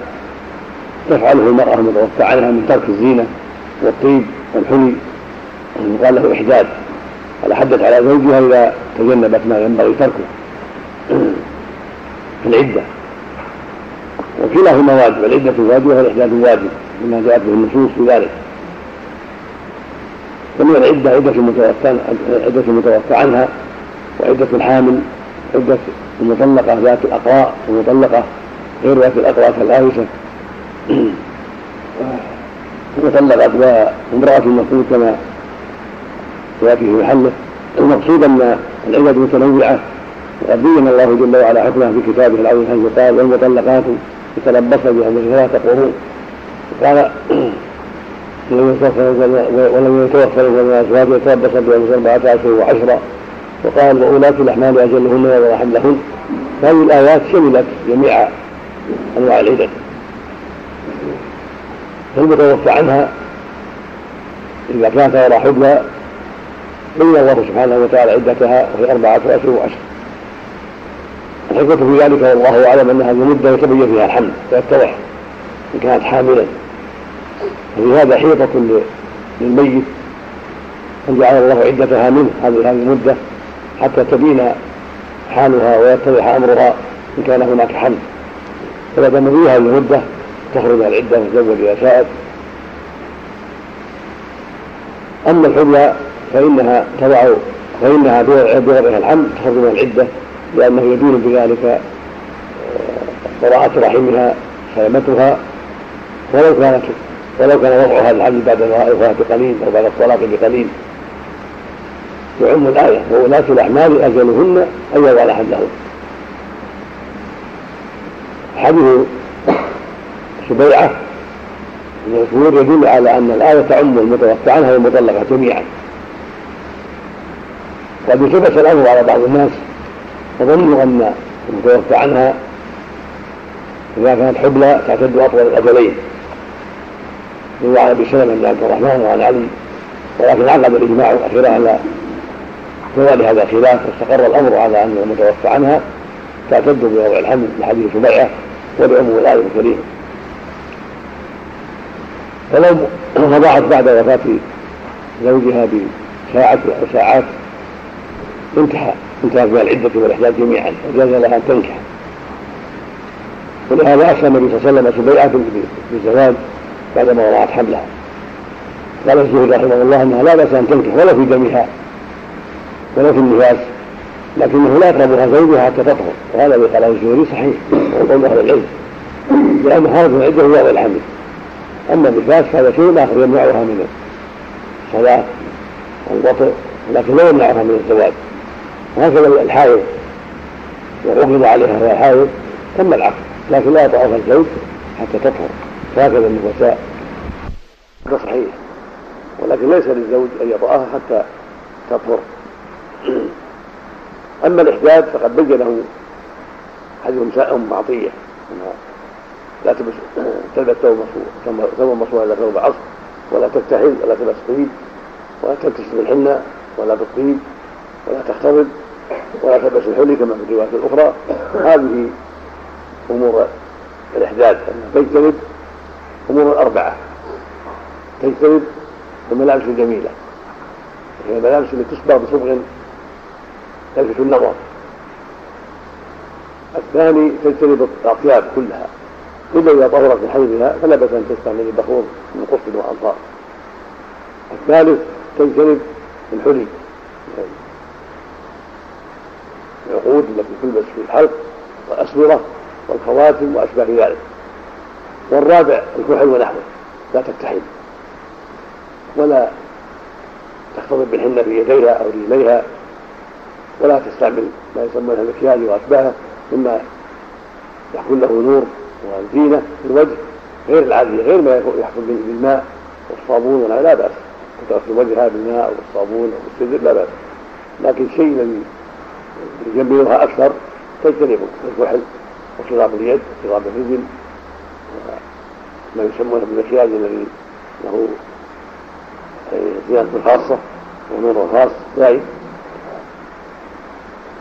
تفعله المرأة المتوفى عنها من ترك الزينة والطيب والحلي يقال له إحداد. على حدث على زوجها إذا تجنبت ما ينبغي تركه. في العدة. وكلاهما واجب. العدة واجبة والإحداد واجب بما جاءت به النصوص في ذلك. ومن العدة عدة المتوفى عدة المتوفى عنها وعدة الحامل عدة المطلقة ذات الأقراء المطلقة غير ذات الأقراء كالآيسة وطلقت وامرأة المفروض كما يأتي في محله المقصود أن العدد متنوعة. وقد بين الله جل وعلا حكمه في كتابه العظيم حيث قال والمطلقات يتربصن بأنفسهن ثلاثة قرون قال ولم يتوفر من الأزواج يتربصن بانفسهن أربعة اشهر وعشرا وقال واولاة الأحمال أجلهن ويضع حملهن. هذه الآيات شملت جميع أنواع العدد فالمتوفى عنها إذا كانت غير حبلى؟ بين الله سبحانه وتعالى عدتها وهي أربعة أشهر وعشر الحكمة في ذلك والله أعلم أن هذه المدة يتبين فيها الحمل ويتضح إن كانت حاملا. وفي هذا حيطة للميت أن جعل الله عدتها منه هذه هذه المدة حتى تبين حالها ويتضح أمرها إن كان هناك حمل فيها هذه المدة تخرج العدة وتزوج إذا شاءت أما الحلية فإنها تضع فإنها بوضعها الحمل تخرج من العدة لأنه يدين بذلك براءة رحمها سلامتها ولو كانت ولو كان وضعها الحمل بعد الوفاة بقليل أو بعد الطلاق بقليل. يعم الآية وولاة الأحمال أجلهن أن يضعن حملهن حديث سبيعة المذكور يدل على أن الآية تعم المتوفى عنها والمطلقة جميعا. قد التبس الأمر على بعض الناس وظنوا أن المتوفى عنها إذا كانت حبلى تعتد أطول الأجلين. روى عن ابي سلمه بن عبد الرحمن وعن علي ولكن عقد الإجماع الأخير على زوال هذا الخلاف واستقر الأمر على أن المتوفى عنها تعتد بوضع الحمل لحديث سبيعه ولعموم الآية الكريمة. فلو رضعت بعد وفاة زوجها بساعة أو ساعات انتهى انتهت من العدة والإحداث جميعا. وجاز لها أن تنكح. ولهذا أسلم النبي صلى الله عليه وسلم سبيعة بالزواج بعدما وضعت حملها. قال الزهري رحمه الله إنها لا بأس أن تنكح ولا في دمها ولا في النفاس لكنه لا يقربها زوجها حتى تطهر. وهذا الذي قاله الزهري صحيح. وهو قول أهل العلم. لأن خرج من العدة هو الحمل أما النفاس فهذا شيء آخر يمنعها من الصلاة والوطء لكن لا يمنعها من الزواج. وهكذا الحائض وعقد عليها وهي حائض تم العقد لكن لا يطعها الزوج حتى تطهر. وهكذا النفساء هذا صحيح. ولكن ليس للزوج أن يطأها حتى تطهر. أما الإحداد فقد بينه حديث أم عطية. أنها لا تلبس تلبس ثوب مصفوع الا ثوب عصر ولا تكتحل ولا تلبس طيب ولا تكتشف الحنه ولا بالطيب ولا تختضب ولا تلبس الحلي كما في الروايات الأخرى. هذه أمور الاحداد أنها تجتنب أمور اربعه تجتنب الملابس الجميله هي الملابس التي تصبغ بصبغ تلفت النظر. الثاني تجتنب الأطياب كلها. الا اذا طهرت من حيضها فلا بأس أن تستعمل البخور من قصد وأنصار. الثالث تجتنب الحلي. العقود التي تلبس في الحلق والاسوره والخواتم وأشباه ذلك. والرابع الكحل ونحوه لا تكتحل. ولا تختلط بالحنة في يديها أو رجليها. ولا تستعمل ما يسمونه المكياج وأشباهه مما يحكم له نور وزينة في الوجه غير العادية غير ما يحكم بالماء والصابون لا بأس. تغسل وجهها بالماء أو بالصابون أو بالسدر لا بأس. لكن الشيء الذي يجملها أكثر تجتنبه الكحل وصغاب اليد وصغاب الرجل ما يسمونه بالمكياج الذي له زيادة خاصة ونور خاص زائد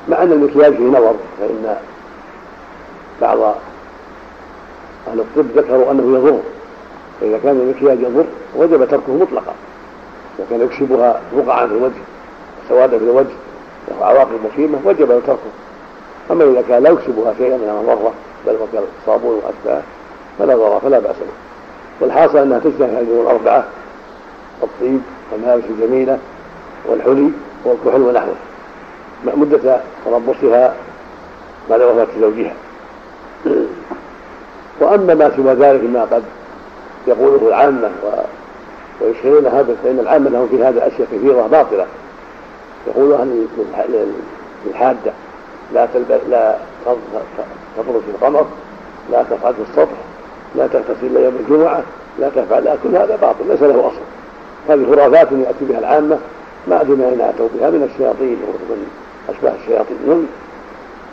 مع أن المكياج فيه نظر فإن بعض أهل الطب ذكروا أنه يضر فإذا كان المكياج يضر وجب تركه مطلقا إذا كان يكسبها بقعا في الوجه سوادا في الوجه له عواقب مخيمة وجب تركه. أما إذا كان لا يكسبها شيئا من المضرة بل وكان الصابون وأشباهه فلا ضرر فلا بأس به. والحاصل أنها تجتمع هذه الأربعة الطيب والملابس الجميلة والحلي والكحل ونحوه مدة تربصها بعد وفاة زوجها. وأما ما سوى ذلك مما قد يقوله العامة ويشهرون هذا فإن العامة لهم في هذا أشياء كثيرة باطلة. يقولها للحادة لا تلبس لا تطرش القمر لا تفعل في السطح لا تغتسل يوم الجمعة لا تفعل كل هذا باطل ليس له أصل. هذه خرافات يأتي بها العامة ما أدري ما أين أتوا بها من الشياطين ومن أشباه الشياطين.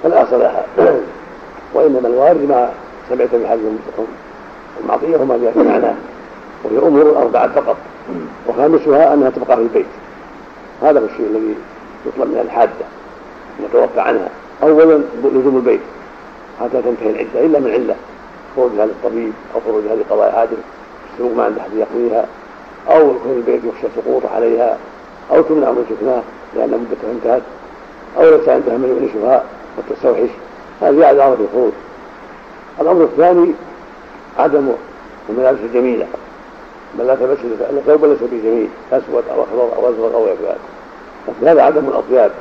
فلا أصل لها وإنما الوارد ما سمعت بحديث المعطية وما جاء في معناه وهي أمور أربعة فقط وخامسها أنها تبقى في البيت. هذا هو الشيء الذي يطلب من الحادة يتوفى عنها. أولا لزوم البيت حتى تنتهي العدة إلا من علة خروجها للطبيب أو خروجها لقضاء حاجة السوق ما عند أحد يقضيها. أو يكون البيت يخشى سقوط عليها أو تمنع من سكناه لأن مدتها انتهت. أو ليس عندها من يؤنسها وتستوحش هذه أعذار في الخروج. الأمر الثاني عدم الملابس الجميلة. بل لا تمثل الثوب ليس بجميل أسود أو أخضر أو أزرق أو يفعل هذا عدم الأطياب.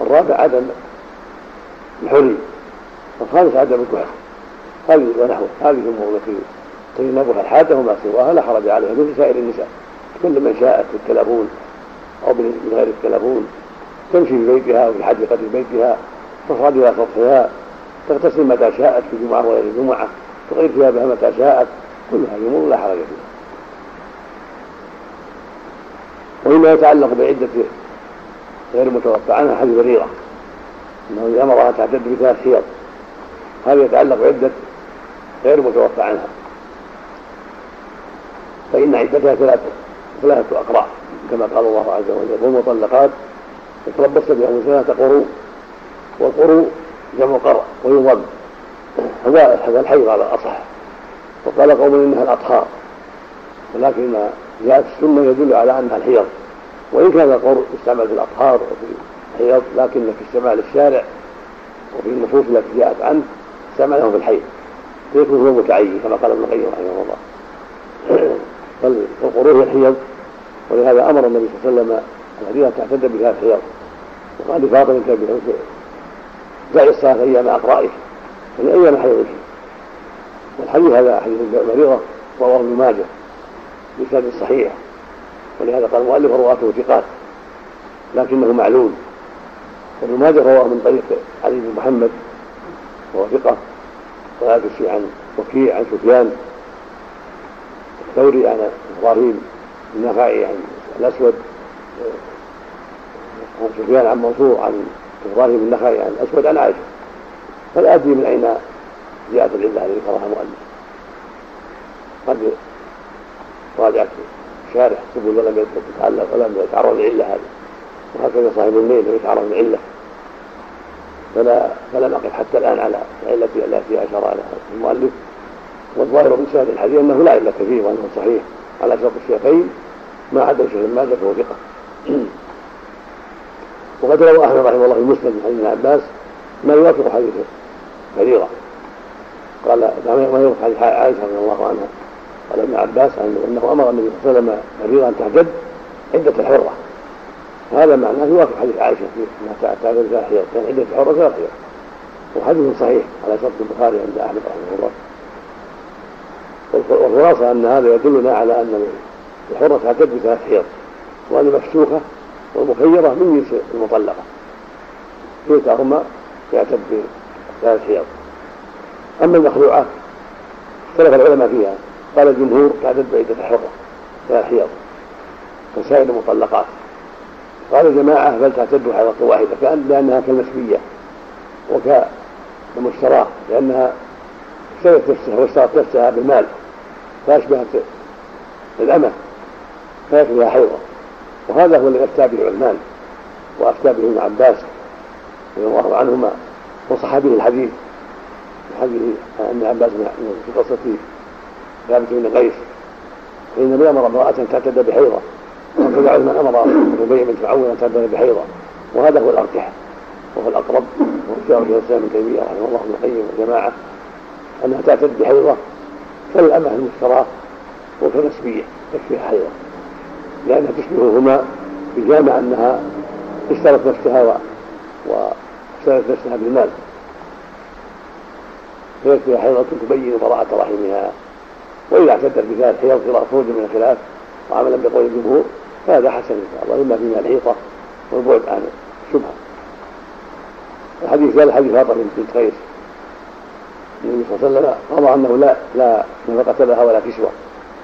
الرابع عدم الحلي الخامس عدم الكحل هذه ونحوه. هذه الأمور التي تجنبها الحاجة وما سواها لا حرج عليها. مثل سائر النساء. كل من شاءت في التلفون أو من غير التلفون تمشي في بيتها وفي حديقة بيتها تصعد إلى سطحها تغتسل متى شاءت في جمعة وغير جمعة تغير ثيابها متى شاءت. كل هذه أمور لا حرج فيها. ومما يتعلق بعدة غير متوفى عنها حديث بريرة أنه أمرها تعتد بثلاث حيض هذا يتعلق بعدة غير متوفى عنها. فإن عدتها ثلاثة ثلاثة أقراء كما قال الله عز وجل والمطلقات يتربصن بأنفسهن قروء والقروء جمع قرء ويضم. هذا الحيض على الأصح. وقال قوم إنها الأطهار ولكن جاءت السنة يدل على أنها الحيض. وإن كان القرء يستعمل في الأطهار وفي الحيض لكن في استعمال الشارع وفي النصوص التي جاءت عنه استعمله في الحيض. فيكون هو متعين؟ كما قال ابن القيم رحمه الله. فالقروء هي الحيض ولهذا أمر النبي صلى الله عليه وسلم الحديث تعتد بثلاث حيض وقال لفاطمه كبيره دعي الصلاه أيام أقرائك. يعني أيام حيضك. والحديث هذا حديث مريضة رواه ابن ماجه. بسند صحيح. ولهذا قال المؤلف رواته ثقات لكنه معلول. ابن ماجه رواه من طريق علي بن محمد وهو ثقة تشي عن وكيع عن سفيان. الثوري عن إبراهيم النخعي عن الأسود. عن سفيان عن منصور عن إبراهيم النخعي عن الأسود عن عائشة. فلا أدري من أين جاءت العلة التي ذكرها المؤلف. قد راجعت شارح سبل ولم يتعلق ولم يتعرض للعله هذه. وهكذا صاحب الليل لم يتعرض للعله فلا فلم اقف حتى الآن على العله التي اشار عليها المؤلف والظاهر من سند الحديث أنه لا علة فيه وأنه صحيح على شرط الشيخين ما عدا الشيخ ماجه فهو ثقة. وقد روى أحمد رحمه الله في المسند من حديث ابن عباس ما يوافق حديث فريضه قال ما يوافق حديث عائشة رضي الله عنها. قال ابن عباس انه أمر النبي صلى الله عليه وسلم فريضه ان تهجد عدة الحرة. هذا معناه يوافق حديث عائشة في انها تعتبر حيض كان عدة الحرة ثلاث وحديث صحيح على شرط البخاري عند احمد رحمه الله والخلاصة أن هذا يدلنا على أن الحرة تعتد بثلاث حيض وأن المفسوخة والمخيرة من جنس المطلقة. كلتاهما يعتد بثلاث حيض أما المخلوعات اختلف العلماء فيها. قال الجمهور تعتد بعدة حرة ثلاث حيض كسائر المطلقات. قال الجماعة بل تعتد حيضة واحدة كأن لأنها كالمسبية وكالمشتراة لأنها اشترت نفسها واشترت نفسها بالمال فأشبهت الأمة فيكفيها حيضة وهذا هو الذي أفتى به عثمان وأفتى به ابن عباس رضي الله عنهما وصح به الحديث حديث ابن عباس في قصة ثابت بن قيس فإن النبي أمر امرأة تعتد بحيضة وكذا عثمان أمر ربيع بنت معوذ أن تعتد بحيضة. وهذا هو الأرجح. وهو الأقرب. واختيار شيخ الإسلام ابن تيمية رحمه الله ابن القيم والجماعة أنها تعتد بحيضة كالأمة المشتراة وكالنسبية تكفيها حيضة. لأنها تشبههما بجامع أنها اشترت نفسها و... واشترت نفسها بالمال. فيكفيها حيضة تبين براءة رحمها. وإذا أعتدت بثلاث حيض خروج من الخلاف وعملا بقول الجمهور فهذا حسن إن شاء الله إما فيما الحيطة والبعد عن الشبهة. الحديث قال حديث فاطمة بنت قيس. النبي صلى الله عليه وسلم قضى أنه لا لا نفقه لها ولا كسوة.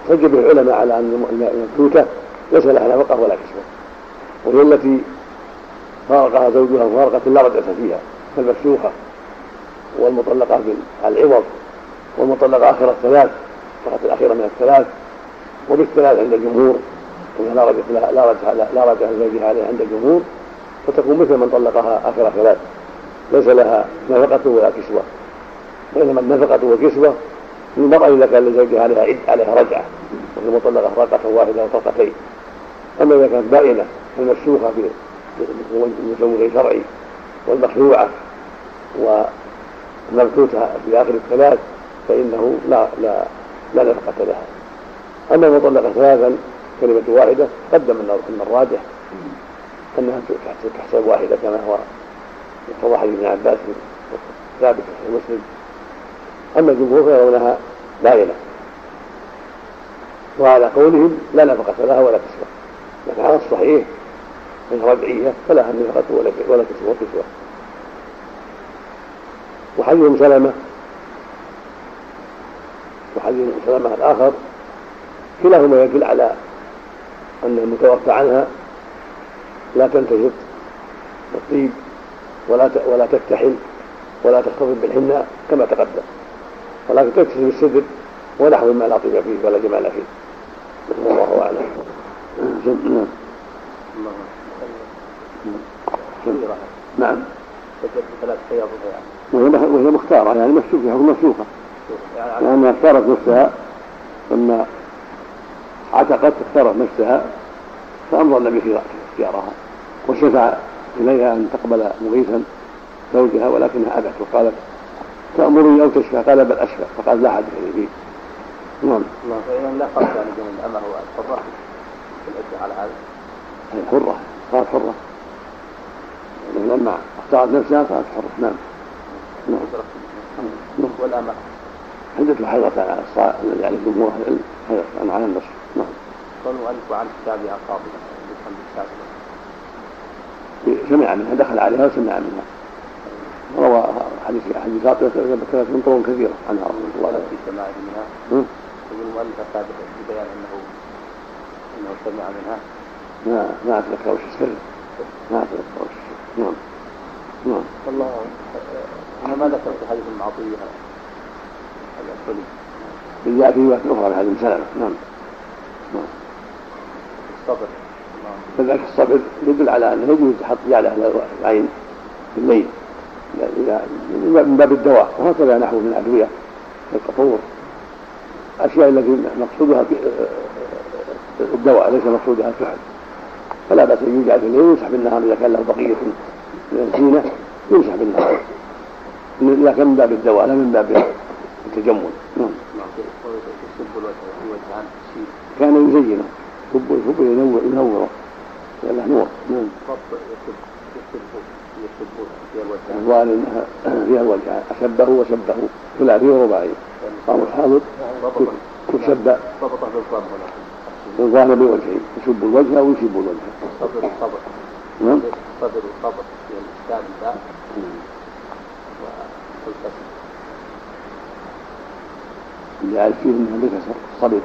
حج به العلماء على أن المملوكه ليس لها نفقه ولا كسوة. وهي التي فارقها زوجها مفارقه لا رجعة فيها كالمفسوخه والمطلقة على العوض والمطلقة آخر الثلاث. فقط الأخيرة من الثلاث وبالثلاث عند الجمهور انها لا رجعه لا رجعه لا رجعه لزوجها عليه عند الجمهور فتكون مثل من طلقها آخر ثلاث ليس لها نفقة ولا كسوة. بينما النفقة والكسوة للمرأة إذا كان لزوجها عليها عد عليها رجعة وفي المطلقة رقة واحدة أو أما إذا كانت بائنة المفسوخة المزوج شرعي والمخلوعة والمبثوثة في آخر الثلاث فإنه لا لا لا نفقة لها. أما المطلقة ثلاثا كلمة واحدة قدم أن الراجح أنها تحسب واحدة كما هو كما حديث ابن عباس ثابت في مسلم. أما الجمهور فيرونها باينة وعلى قولهم لا نفقة لها ولا كسوة. لكن على الصحيح انها رجعية فلها نفقة ولا ولا كسوة. كسوة وحديث سلمة وحديث ام سلمة الآخر كلاهما يدل على أن المتوفى عنها لا تنتشط بالطيب ولا ولا تكتحل ولا تختلط بالحناء كما تقدم. ولكن تكتسب السدر ونحو ما لا طيب فيه ولا جمال فيه. والله أعلم. نعم. نعم وهي مختارة يعني مشوكة حكم مشوكة لأنها اختارت نفسها لما عتقت اختارت نفسها فأمر النبي في اختيارها وشفع إليها أن تقبل مغيثا زوجها ولكنها أبت وقالت تأمرني أو تشفى؟ قال بل أشفى. فقال لا حدث لي فيه نعم. الله فإذا لا فرق يعني بين الأمة والحرة في العدة على هذا هي حرة صارت حرة. لما اختارت نفسها صارت حرة. نعم. نعم. نعم والأمة عدة حيضة على الصلاة الذي عليه جمهور أهل العلم حيضة على النصر نعم. قال المؤلف عن كتابها قاضية بحمد الشافعي سمع منها دخل عليها وسمع منها. روى حديث حديث ذكرت من طرق كثيرة عنها رحمه الله في سماعه منها. يقول المؤلف السابق في بيان أنه أنه سمع منها. ما ما أتذكر وش السر. ما أتذكر وش السر. نعم. نعم. والله أنا ما ذكرت حديث المعطية. الحلي جاء في أخرى من حديث سلمه نعم نعم الصبر فذلك الصبر يدل على انه يجوز تحط جعله العين في الليل من باب الدواء وهكذا نحو من الأدوية كالقطور الأشياء التي مقصودها الدواء ليس مقصودها الكحل فلا بأس أن يوجع في الليل ويمسح بالنهار إذا كان له بقية من الزينة يمسح بالنهار إذا كان من باب الدواء لا من باب التجمل. نعم. كان يزينه يحب يحب ينور ينوره له نور. نعم. الظاهر انها فيها الوجه اشبه وشبه ثلاثي ورباعي قام الحافظ كل شب الظاهر بوجهين يشب الوجه ويشب الوجه. صدر الصبر نعم. صدر الصبر في الاسلام ذا والكسر اللي يعرف فيه إنه بكسر صبر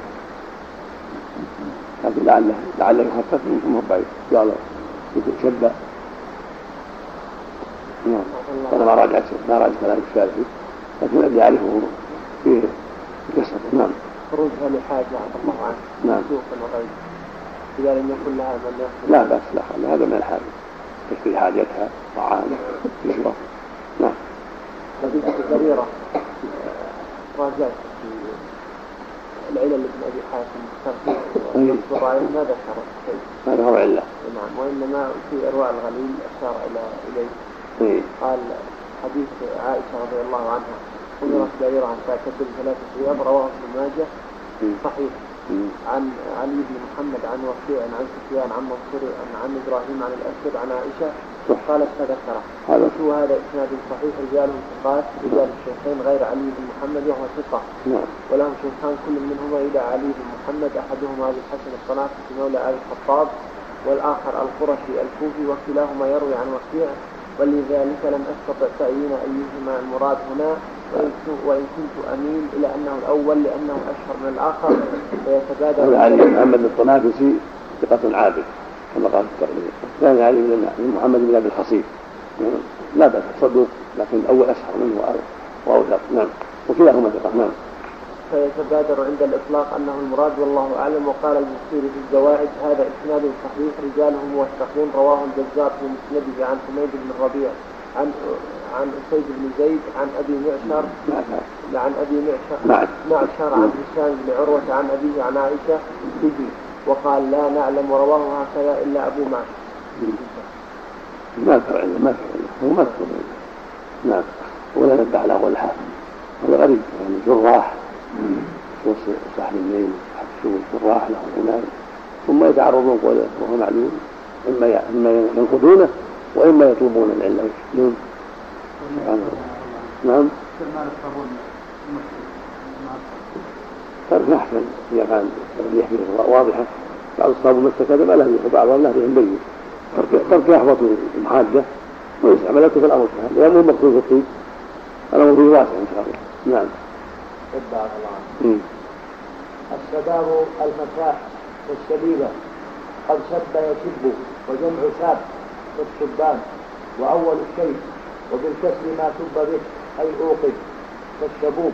لكن لعله لعله يخفف يمكن ربعي قال شب نعم هذا ما راجعت ما راجعت كلام الشافعي لكن الذي يعرفه فيه قصة. نعم. خروجها لحاجة عفى الله عنه. نعم. وغيره إذا لم يكن لها من لا بأس لا هذا من الحاجة. تشتري حاجتها طعام تشرب. نعم. راجعت في العلل ابن أبي حاتم الترتيب ما ذكر شيء. هذا هو علة. نعم وإنما في ارواء الغليل أشار إلى إليه. إيه. قال حديث عائشة رضي الله عنها أمرت أن تعتد ثلاثة أيام رواه ابن ماجه صحيح. عن علي بن محمد عن وكيع عن سفيان عن منصور عن, عن إبراهيم عن الأسود عن عائشة قالت فذكره هذا هو هذا إسناد صحيح؟ رجالهم ثقات رجال الشيخين غير علي بن محمد وهو ثقة. نعم. ولهم شيخان كل منهما إلى علي بن محمد أحدهما أبي الحسن الصنافسي مولى آل الخطاب والآخر القرشي الكوفي وكلاهما يروي عن وكيع. ولذلك لم أستطع تعيين أيهما المراد هنا. وإن كنت- أميل إلى أنه الأول لأنه أشهر من الآخر. فيتبادر علي بن محمد الطنافسي ثقة عابد. كما قال في التقرير الثاني علي بن محمد بن أبي الخصيب لا بأس صدوق لكن الأول أشهر منه وأوثق. نعم. وكلاهما ثقة. نعم. فيتبادر عند الإطلاق أنه المراد والله أعلم وقال البخاري في الزوائد هذا إسناد صحيح رجاله موثقون رواه البزار في مسنده عن حميد بن الربيع عن عن أسيد بن زيد عن أبي معشر نعم عن أبي معشر نعم. معشر عن هشام بن عروة عن أبيه عن عائشة به وقال لا نعلم ورواه هكذا إلا أبو معشر ما ذكر عنده ما ذكر عنده هو ما ذكر عنده نعم. ولا نبه على أول الحافظ هذا غريب. يعني جراح. صاحب الليل صاحب الشغل جراح له عناية ثم يتعرضون قوله وهو معلوم. إما ي- إما ينقضونه وإما يطلبون العلة نعم. سبحان الله. نعم أحسن إذا كان الريح فيه واضحة. بعض المسك هذا ما له ريح وبعضها له ريح بين ترك ترك يحفظ المحادة ويستعمل لك في الأمر سهل لأنه مقصود في الطيب الأمر فيه واسع إن شاء الله. نعم. بارك الله عنك. مم. الشباب المساء والشبيبة قد شب يشب وجمع شاب والشبان وأول الشيء وبالكسر ما شب به أي أوقد كالشبوب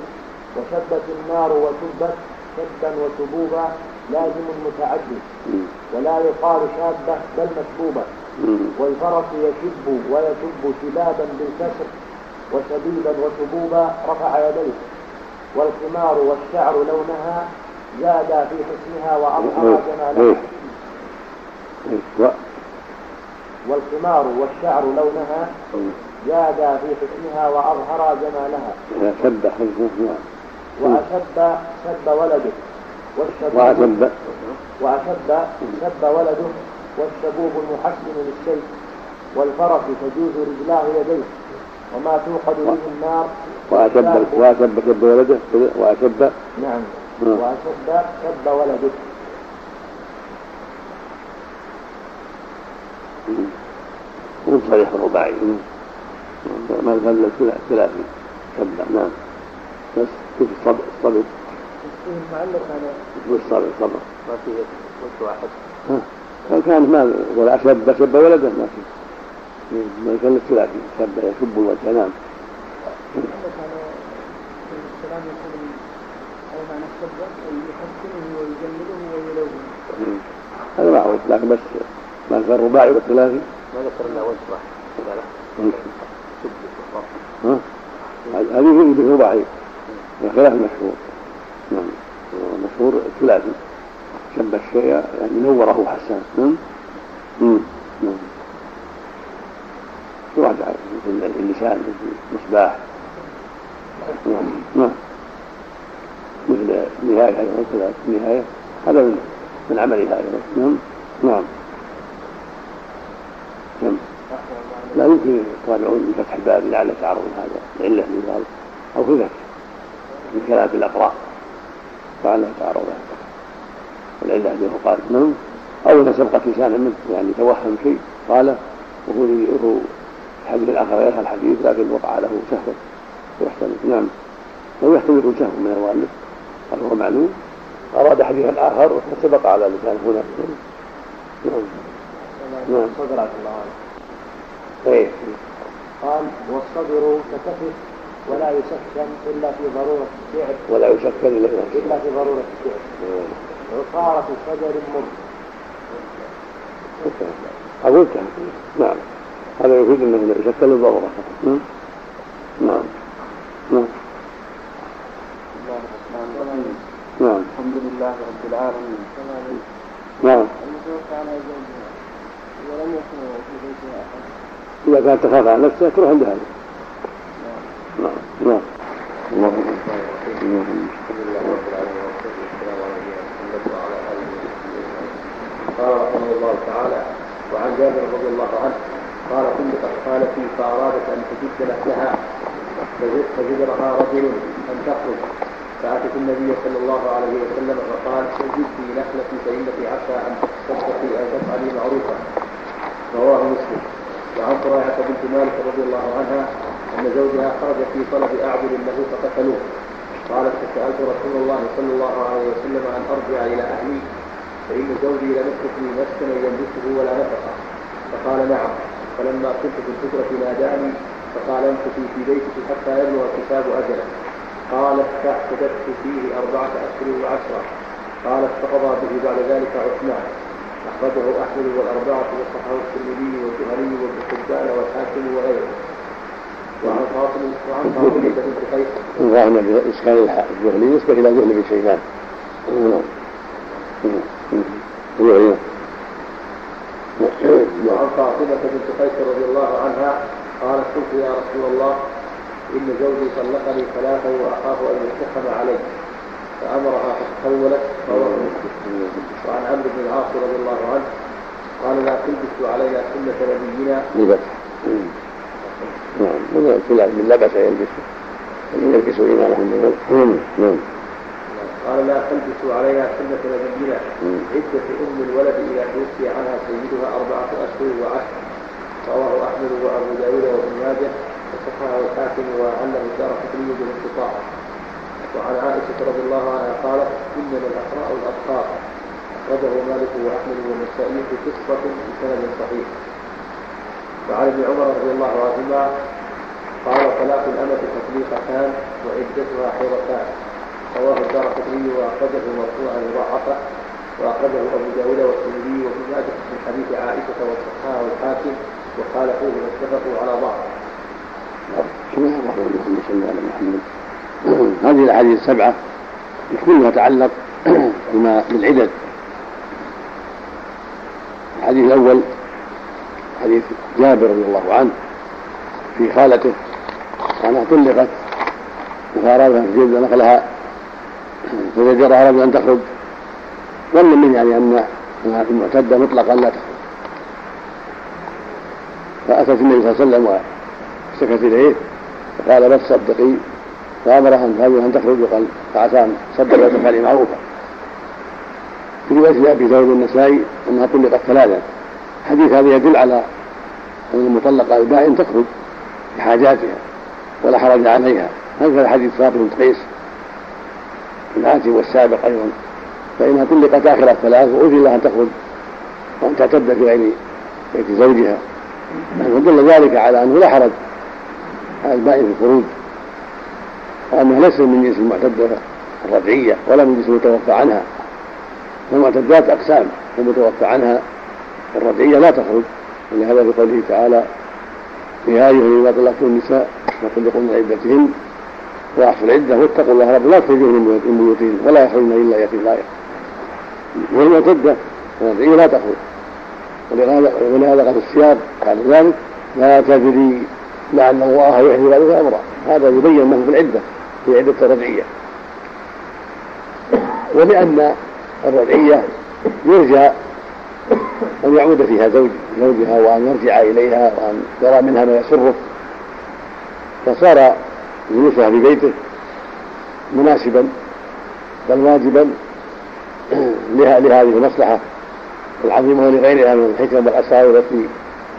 وشبت النار وشبت شبا وشبوبا لازم متعدد. ولا يقال شابة بل مشبوبة. والفرس يشب ويشب شبابا بالكسر وشبيبا وشبوبا رفع يديه. والخمار والشعر لونها زادا في حسنها وأظهر. جمالها. والخمار والشعر لونها زادا في حسنها وأظهر جمالها. إذا شب نعم وأشب شب ولده والشبوب وأشب وأشب شب ولده والشبوب المحسن للشيء والفرس تجوز رجلاه يديه وما توقد به النار وأشب وأشب شب ولده وأشب نعم نعم. وأشب شب ولده. مو صريح الرباعي. ما الثلاثي شب نعم بس كيف الصبر الصبر. معلق على كيف الصبر الصبر. ما فيه وجه واحد. ها. لو كان ما ولا شب شب ولده ما في. ما كان الثلاثي شب يشب الوجه نعم على الكلام يقول أو معنى أي يحسنه ويجمله ويلونه. هذا معروف لكن بس ما كان الرباعي والثلاثي. ما ذكر إلا وجه واحد. هذه في رباعي. خلاف المشهور نعم. المشهور الثلاثي شب الشيء يعني نوره حسان. نعم. نعم. في واحد مثل اللسان مثل مصباح نعم. نعم. مثل النهاية كذلك النهاية هذا من من عملها أيضا نعم. نعم. نعم. لا يمكن تراجعون بفتح الباب لعل تعرض هذا العلة في ذلك أو في ذلك من كلام الأقراء تعرض. هذا والعلة أنه قال نعم. أو إذا سبقت لسانا منه يعني توهم شيء قال وهو وهو الحديث الآخر غير الحديث لكن وقع له سهو. ويحتمل نعم. أو يحتمل يكون سهو من المؤلف. هل هو معلوم. أراد حديثا آخر فسبق على لسانه هنا. نعم. نعم. الله. إيه. قال والصدر ككفف ولا يسكن إلا في ضرورة الشعر ولا يسكن إلا اذا إلا في ضرورة الشعر عقارة شجر مر. أقول نعم. هذا يفيد أنه يسكن للضروره نعم. نعم. نعم. نعم. الحمد لله رب العالمين. نعم. في إذا كانت تخاف على نفسها تروح عند هذا. نعم. اللهم اللهم قال رحمه الله تعالى وعن جابر رضي الله عنه قال طلقت خالتي فارادت أن تجد نفسها فزجرها رجل ان تخرج. فأتت النبي صلى الله عليه وسلم فقال جدي نخلتي فانك عسى أن تصدقي أو تفعلي معروفا. رواه مسلم. وعن طريقة بنت مالك رضي الله عنها أن زوجها خرج في طلب أعبد له فقتلوه. قالت فسألت رسول الله صلى الله عليه وسلم أن أرجع إلى أهلي فإن زوجي لم يترك لي مسكنا ينبته ولا نفقة. فقال نعم. فلما كنت في الفترة ناداني فقال امكثي في بيتك حتى يبلغ الكتاب أجله. قالت فاعتدت فيه أربعة أشهر وعشرة. قالت فقضى به بعد ذلك عثمان. أخرجه أحمد والأربعة وصححه الترمذي والجهري وابن حبان والحاكم وغيره. وعن فاطمة وعن فاطمة بنت قيس ظاهرنا بإسكان الزهري نسبة إلى ذهن بن شيبان نعم وعن فاطمة بنت قيس رضي الله عنها قالت قلت يا رسول الله إن زوجي طلقني ثلاثا وأخاف أن يتهم علي فأمرها فتحولت وعن عمرو بن العاص رضي الله عنه قال لا تلبسوا علينا سنة نبينا. لبس نعم من لبس يلبس يلبس إمامهم نعم قال لا تلبسوا علينا سنة نبينا عدة أم الولد إذا توفي عنها سيدها أربعة أشهر وعشر رواه أحمد وأبو داود وابن ماجه وصححه الحاكم وعله الدار قطني بالانقطاع وعن عائشة رضي الله عنها قالت إنما الأقراء الأبقار أخرجه مالك وأحمد والنسائي في قصة بسند صحيح وعن ابن عمر رضي الله عنهما قال طلاق الأمة تطليقتان وعدتها حيرتان رواه الدار قطني وأخرجه مرفوعا مضاعفة. وأخرجه أبو داود والترمذي وابن ماجه من حديث عائشة وصححه الحاكم وقال فيه اتفقوا على بعض. بسم الله الرحمن الرحيم. على محمد هذه الأحاديث السبعة كلها تعلق بما بالعدد. الحديث الأول حديث جابر رضي الله عنه في خالته انها طلقت فاراد ان تجد نقلها فزجرها رجل أن تخرج. ظن منه يعني أن المعتدة مطلقا لا تخرج. فأتت النبي صلى الله عليه وسلم واشتكت إليه. فقال بس صدقي. فامرها أن أن تخرج وقال فعسى أن تصدق وتفعلي معروفا. في رواية ابي داود النسائي أنها طلقت ثلاثا. الحديث هذا يدل على أن المطلقة البائن تخرج لحاجاتها ولا حرج عليها. هكذا حديث فاطمه بنت قيس الآتي والسابق أيضا. فإنها طلقت آخر الثلاث وأذن لها أن تخرج وأن تعتد في غير بيت زوجها. ودل ذلك على أنه لا حرج على البائن في الخروج. وأنها ليست من جنس المعتدة الرجعية ولا من جنس المتوفى عنها. المعتدات أقسام المتوفى عنها الرجعية لا تخرج ولهذا في قوله تعالى يا أيها إذا طلقتم النساء فطلقوا من عدتهن وأحصوا العدة واتقوا الله رب لا تخرجوهن من بيوتهن ولا يخرجن إلا يأتي لا والمعتدة الرجعية لا تخرج. ولهذا قال السياق بعد ذلك لا تدري لعل الله يحيي ذلك أمرا. هذا يبين أنه في العدة في عدة الرجعيه ولأن الرجعيه يرجى أن يعود فيها زوج زوجها وأن يرجع إليها وأن يرى منها ما يسره. فصار جلوسها في بيته مناسبا بل واجبا لهذه المصلحة العظيمة ولغيرها من الحكم والأسرار التي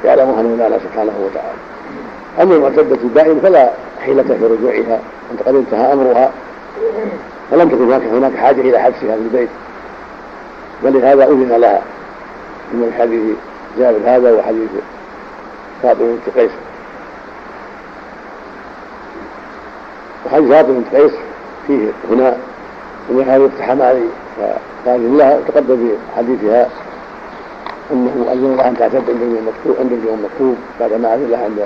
يعلمها المولى سبحانه وتعالى. أما المعتدة الدائم فلا حيلة في رجوعها أنت قد انتهى أمرها ولم تكن هناك هناك حاجة إلى حبسها في البيت. ولهذا أذن لها من حديث جابر هذا وحديث فاطمة بنت قيس. وحديث فاطمة بنت قيس فيه هنا أن هذا اقتحم علي فقال لها تقدم في حديثها أنه أذن لها أن تعتد عند اليوم مكتوب عند اليوم مكتوب بعد ما أذن لها عند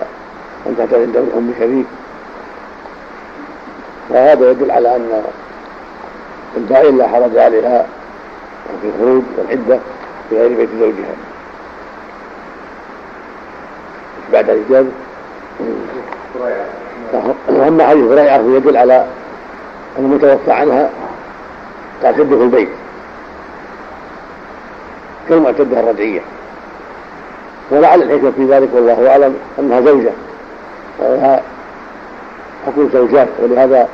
أن تعتد عند ام شريك. وهذا يدل على أن البائن لا حرج عليها في الخروج والعدة. في غير بيت زوجها. بعد الاجابه واما حديث هريره يدل على أن المتوفى عنها تعتد في البيت. كالمعتدة الرجعية. ولعل الحكمة في ذلك والله أعلم أنها زوجة. ولها حكم زوجات ولهذا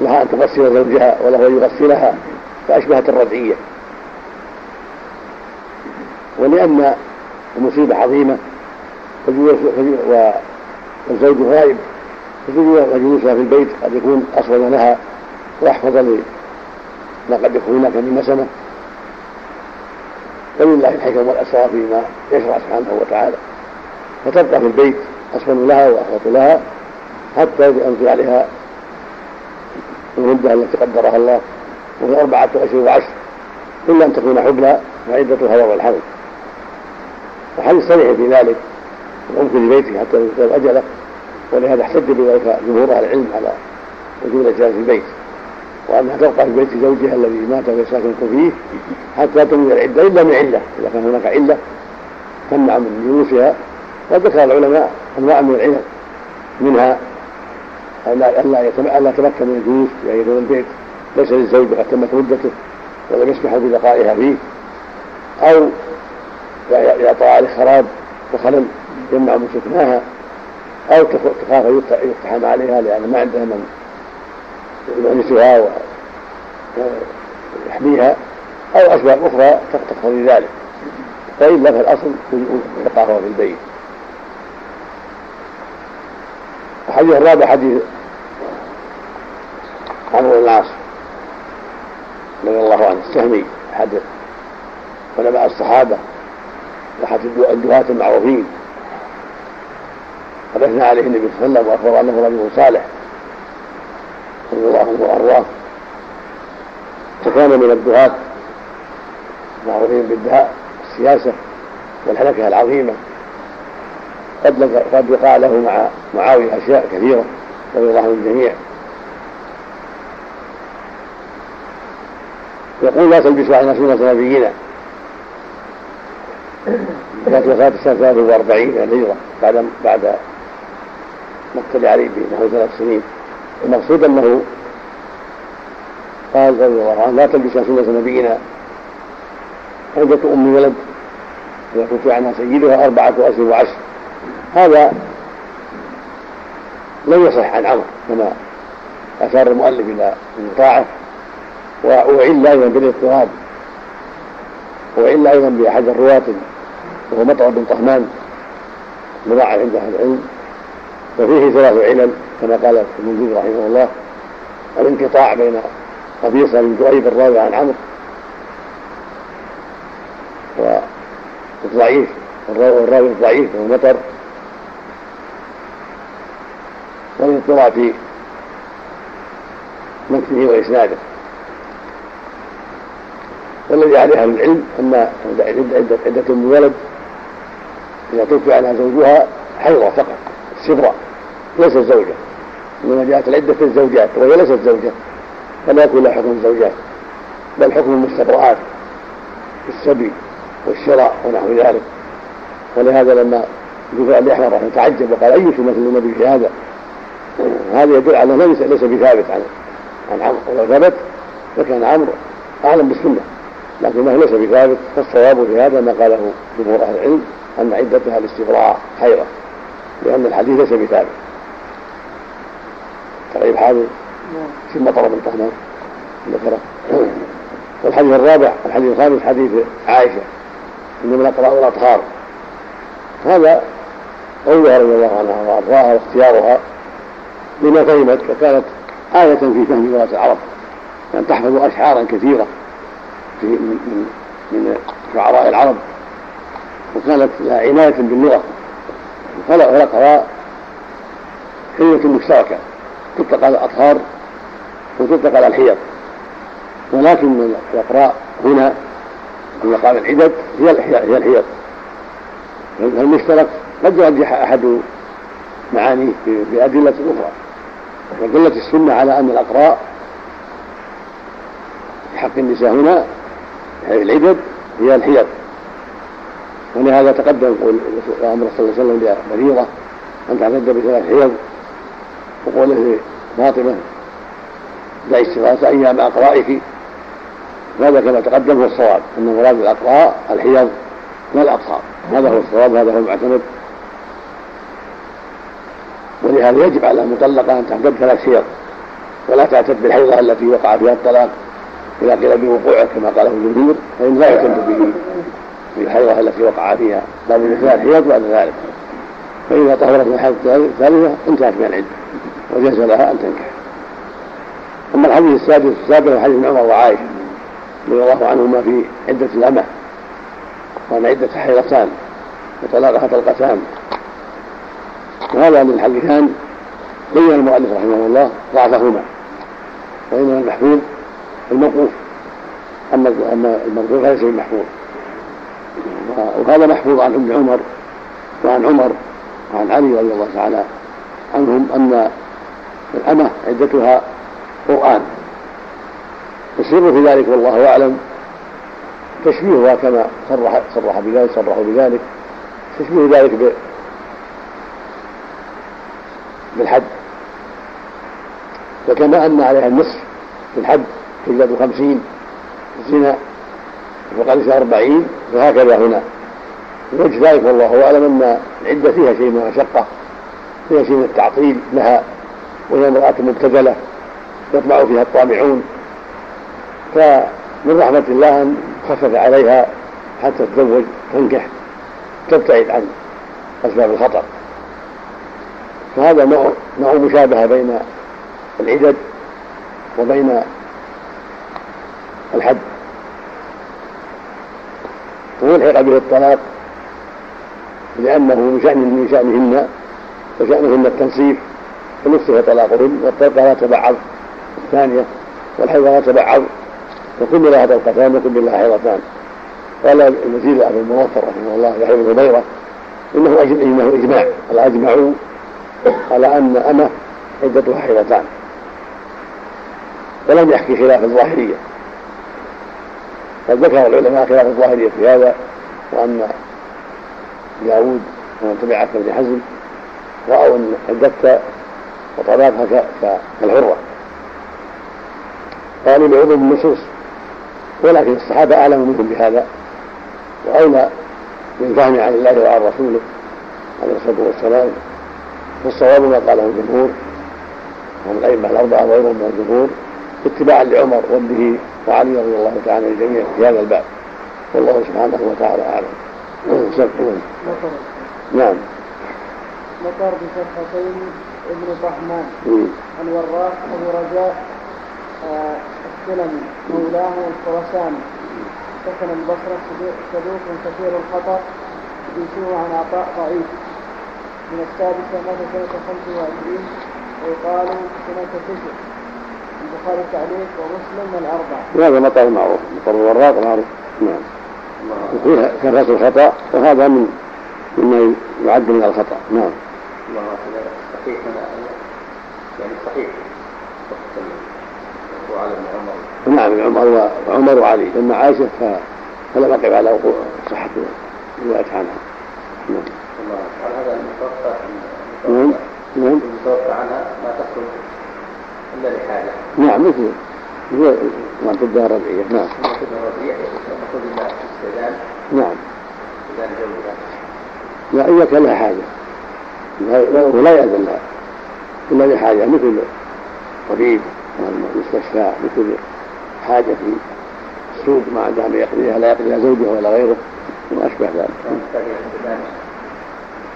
لها أن تغسل زوجها وله أن يغسلها فأشبهت الرجعية. ولأن المصيبة عظيمة والزوج غائب وجلوسها في البيت قد يكون أصون لها وأحفظ ما قد يكون هناك من نسمة ولله الحكم والأسرار فيما يشرع سبحانه وتعالى. فتبقى في البيت أصون لها وأحفظ لها حتى ينزل عليها المدة التي قدرها الله وهي أربعة أشهر وعشر إلا أن تكون حبلى فعدتها يوم الحمل وحديث صريح في ذلك؟ الأم في بيته حتى ينتهي أجله. ولهذا احتج بذلك جمهور أهل العلم على وجود الجهاز في البيت. وأنها تبقى في بيت زوجها الذي مات ويساكن فيه حتى تنوي العدة إلا من علة إذا كان هناك علة تمنع من جلوسها. وذكر العلماء أنواع من العلل منها ألا ألا تمكن من الجلوس في أي البيت. ليس للزوج وقد تمت مدته ولم يسمح ببقائها فيه. أو طرأ عليه خراب وخلل يمنع من سكناها أو تخاف يقتحم عليها لأن ما عندها من يؤنسها ويحميها أو أسباب أخرى تقتضي ذلك. فإلا فالأصل بقاؤها في البيت. الحديث الرابع حديث عمرو بن العاص رضي الله عنه السهمي أحد علماء الصحابة وأحد الدهاة المعروفين. قد أثنى عليه النبي صلى الله عليه وسلم وأخبر أنه رجل صالح. رضي الله عنه وأرضاه. وكان من الدهاة المعروفين بالدهاء السياسة والحركة العظيمة. قد قد وقع له مع معاوية أشياء كثيرة رضي الله عن الجميع يقول لا تلبسوا على سنة نبينا. كانت وفاة سنة 43 الهجرة بعد بعد مقتل علي بنحو ثلاث سنين. المقصود أنه قال رضي الله عنه لا تلبسوا سنة نبينا. عدة أم ولد ويكون عنها سيدها أربعة أشهر وعشر. هذا لم يصح عن عمرو كما أشار المؤلف إلى انقطاعه وأعل أيضا بالاضطراب وإلا أيضا بأحد الرواة وهو مطعم بن طهمان مضاعف عند أهل العلم. وفيه ثلاث علل كما قال ابن جزء رحمه الله. الانقطاع بين قبيصة بن كؤيب الراوي عن عمرو. والضعيف والراوي الضعيف وهو مطر. والاضطراب في مكنه وإسناده. والذي عليه أهل العلم ان عده عدة ام ولد إذا توفي عنها زوجها حيضة فقط سبرة ليست زوجة. انما جاءت العدة في الزوجات وهي ليست زوجة فلا يكون لها حكم الزوجات بل حكم المستبرآت في السبي والشراء ونحو ذلك. ولهذا لما جفاء الاحمر رحمه تعجب وقال أي سنه للنبي في هذا؟ هذا يدل على انه ليس بثابت عن عن عمرو. ولو ثبت لكان عمرو أعلم بالسنة. لكنه ليس بثابت فالصواب في هذا ما قاله جمهور أهل العلم أن عدتها الاستبراء حيضه لأن الحديث ليس بثابت. طيب حاضر في مطر من طهمان ذكره والحديث الرابع الحديث الخامس حديث عائشة. إنما الاقراء والاطهار هذا قولها رضي الله عنها وأرضاها واختيارها لما فهمت فكانت آية في فهم لغة العرب أن تحفظ أشعارا كثيرة. من من شعراء العرب. وكانت لها عناية باللغة. خلقها كلمة مشتركة. تطلق على الأطهار وتطلق على الحيض. ولكن الأقراء هنا في مقام العدد هي هي الحيض. فالمشترك قد يرجح أحد معانيه بأدلة أخرى. ودلت السنة على أن الأقراء في حق النساء هنا العدد هي الحيض ولهذا تقدم أمر صلى الله عليه وسلم لبريره أن تعتد بثلاث حيض وقوله لفاطمة دعي الثلاث أيام أقرائك. هذا كما تقدم هو الصواب. أن مراد الاقراء الحيض لا الاطهار هذا هو الصواب هذا هو المعتمد. ولهذا يجب على المطلقة أن تعتد ثلاث حيض ولا تعتد بالحيضه التي وقع فيها الطلاق. إذا قيل بوقوعه كما قاله الجمهور فإن لا يعتد به في الحيضة التي وقع فيها بل الإنسان حيض بعد ذلك. فإذا طهرت من الحيض الثالثة انتهت من العدة وجاز لها أن تنكح. أما الحديث السادس السابق حديث عمر وعائشة رضي الله عنهما في عدة الأمة وأن عدة حيضتان وطلاقها طلقتان. وهذا من الحديثان بين المؤلف رحمه الله ضعفهما وإنما المحفوظ الموقوف أما أما المرفوع فليس بمحفوظ وهذا محفوظ عن ابن عمر وعن عمر وعن علي رضي الله تعالى عنهم أن الأمة عدتها قرآن. السر في ذلك والله أعلم. تشبيهها كما صرح صرح بذلك صرحوا بذلك. تشبيه ذلك بالحد. وكما أن عليها النصف في الحد. تجلد خمسين الزنا وقد أربعين فهكذا هنا. وجه ذلك والله أعلم أن العدة فيها شيء من المشقة فيها شيء من التعطيل لها وهي امرأة مبتذلة يطمع فيها الطامعون. فمن رحمة الله أن خفف عليها حتى تتزوج تنكح تبتعد عن أسباب الخطر. فهذا نوع نوع مشابهة بين العدد وبين الحد ويلحق به الطلاق لأنه من شأن من شأنهن وشأنهن التنصيف فنصف طلاقهن والطلقة لا تبعض الثانية والحيض لا تبعض وكل لها طلقتان وكل لها حيضتان. قال الوزير أبو الموفر رحمه الله يحيى بن هبيرة إنه إنه إجماع. أجمعوا على أن أمة عدتها حيضتان. ولم يحكي خلاف الظاهرية. قد ذكر العلماء خلاف الظاهرية في هذا وأن داود ومن تبعه كابن حزم رأوا أن عدتها وطلاقها كالحرة. قالوا لعظم النصوص ولكن الصحابة أعلم منهم بهذا وأولى بالفهم عن الله وعن رسوله عليه الصلاة والسلام. والصواب ما قاله الجمهور ومن الأئمة الأربعة وغيرهم من الجمهور. اتباعا لعمر وابنه وعلي رضي الله تعالى الجميع في هذا الباب. والله سبحانه وتعالى أعلم. نعم. مطر بفتحتين ابن طحمان. الوراق أبو رجاء آه السلمي مولاه الخرساني سكن البصرة صدوق كثير الخطأ يسوع عن عطاء ضعيف. من السادسة مات سنة 25 ويقال سنة تسع البخاري تعليق ومسلم الاربعه هذا مطر معروف مطر الوراق معروف. نعم. وفيها كثره الخطأ وهذا من مما يعد من الخطأ. نعم. الله صحيح يعني صحيح. وعلى ابن عمر. نعم ابن عمر وعمر وعلي. اما عائشة فلم اقف على وقوع صحة الروايه عنها. نعم. الله هذا المتوقع نعم. نعم. المتوقع عنها ما تخرج نعم مثل هو ما تبدأ الربيعيه نعم. ما تبدأ الربيع المفروض الا استئذان نعم. استئذان زوجها لا. اذا كان لها حاجة. ولا يأذن لها. إلا لحاجة مثل طبيب مستشفى مثل حاجة في السوق ما عندها ما يقضيها لا يقضيها زوجها ولا غيره وما أشبه ذلك.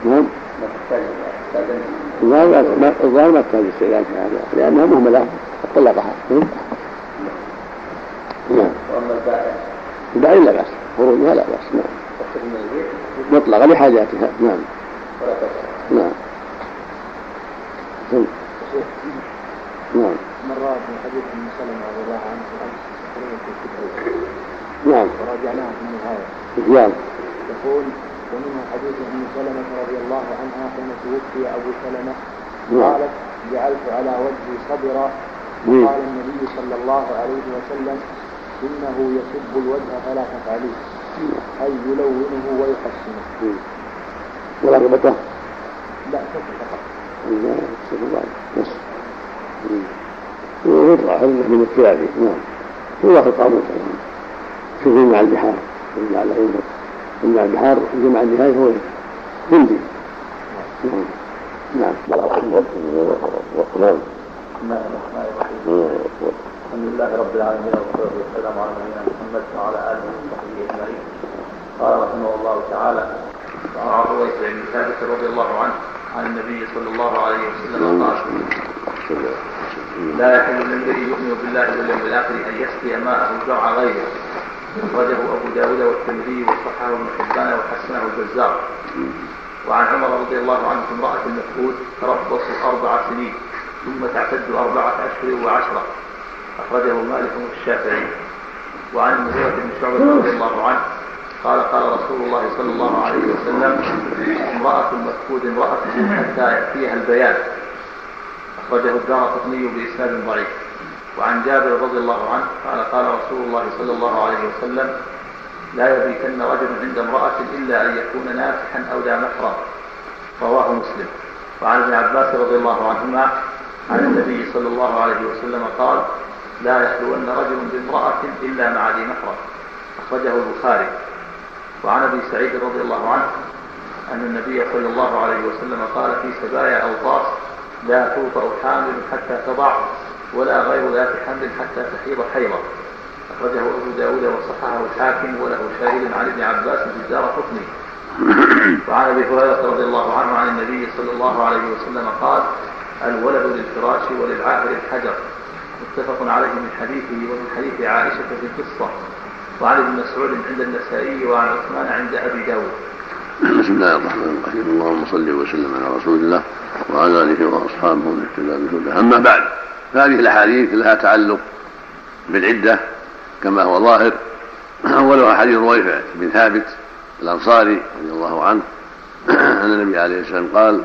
نعم. الظاهر ما تحتاج استئذان في هذا. لأنها مهملة طلقها نعم وأما البائع البائع لا بأس. خروجها لا بأس. نعم. مطلقة لحاجاتها. نعم. نعم. نعم. مرات من حديث ابن سلمة رضي الله عنه نعم. وراجعناها في النهاية نعم. يقول ومنها حديث أم سلمة رضي الله عنها حين توفي أبو سلمة. نعم. قالت جعلت على وجهي صبرا نعم. قال النبي صلى الله عليه وسلم إنه يسب الوجه فلا تفعليه. أي يلونه ويحسنه. ورغبته لا فقط. بس. ويطلع هذا من الثلاثي نعم. هو في القاموس شوف مع البحار. مع مع البحار جمع النهاية هو هندي. نعم. نعم. نعم الحمد لله رب العالمين والصلاه والسلام على نبينا محمد وعلى اله وصحبه اجمعين قال رحمه الله تعالى وعن رويس بن ثابت رضي الله عنه عن النبي صلى الله عليه وسلم قال لا يحل للمرء يؤمن بالله واليوم الآخر أن يسقي ماءه زرع غيره. أخرجه أبو داود والترمذي وصححه ابن حبان وحسنه البزار وعن عمر رضي الله عنه امرأة المفقود تربص أربع سنين ثم تعتد أربعة أشهر وعشرة. أخرجه مالك والشافعي. وعن المغيرة بن شعبة رضي الله عنه قال قال رسول الله صلى الله عليه وسلم امرأة مفقود امرأته حتى يأتيها البيان. أخرجه الدار قطني بإسناد ضعيف. وعن جابر رضي الله عنه قال قال رسول الله صلى الله عليه وسلم لا يبيتن رجل عند امرأة إلا أن يكون نافحا أو لا محرم رواه مسلم. وعن ابن عباس رضي الله عنهما عن النبي صلى الله عليه وسلم قال لا يخلون رجل بامرأة إلا مع ذي محرم أخرجه البخاري. وعن أبي سعيد رضي الله عنه أن النبي صلى الله عليه وسلم قال في سبايا أوطاس لا توطأ حامل حتى تضع ولا غير ذات حمل حتى تحيض حيضة أخرجه أبو داود وصححه الحاكم وله شاهد عن ابن عباس في الدار حكمي وعن أبي هريرة رضي الله عنه عن النبي صلى الله عليه وسلم قال الولد للفراش وللعاهر الحجر. متفق عليه من حديثه ومن حديث عائشة في القصة. وعن ابن مسعود عند النسائي وعن عثمان عند أبي داود. بسم الله الرحمن الرحيم. اللهم صل وسلم على رسول الله وعلى آله وأصحابه من اهتدى بهداه أما بعد فهذه الأحاديث لها تعلق بالعدة كما هو ظاهر. اولها حديث رويفع بن ثابت الأنصاري رضي الله عنه أن النبي عليه الصلاة والسلام قال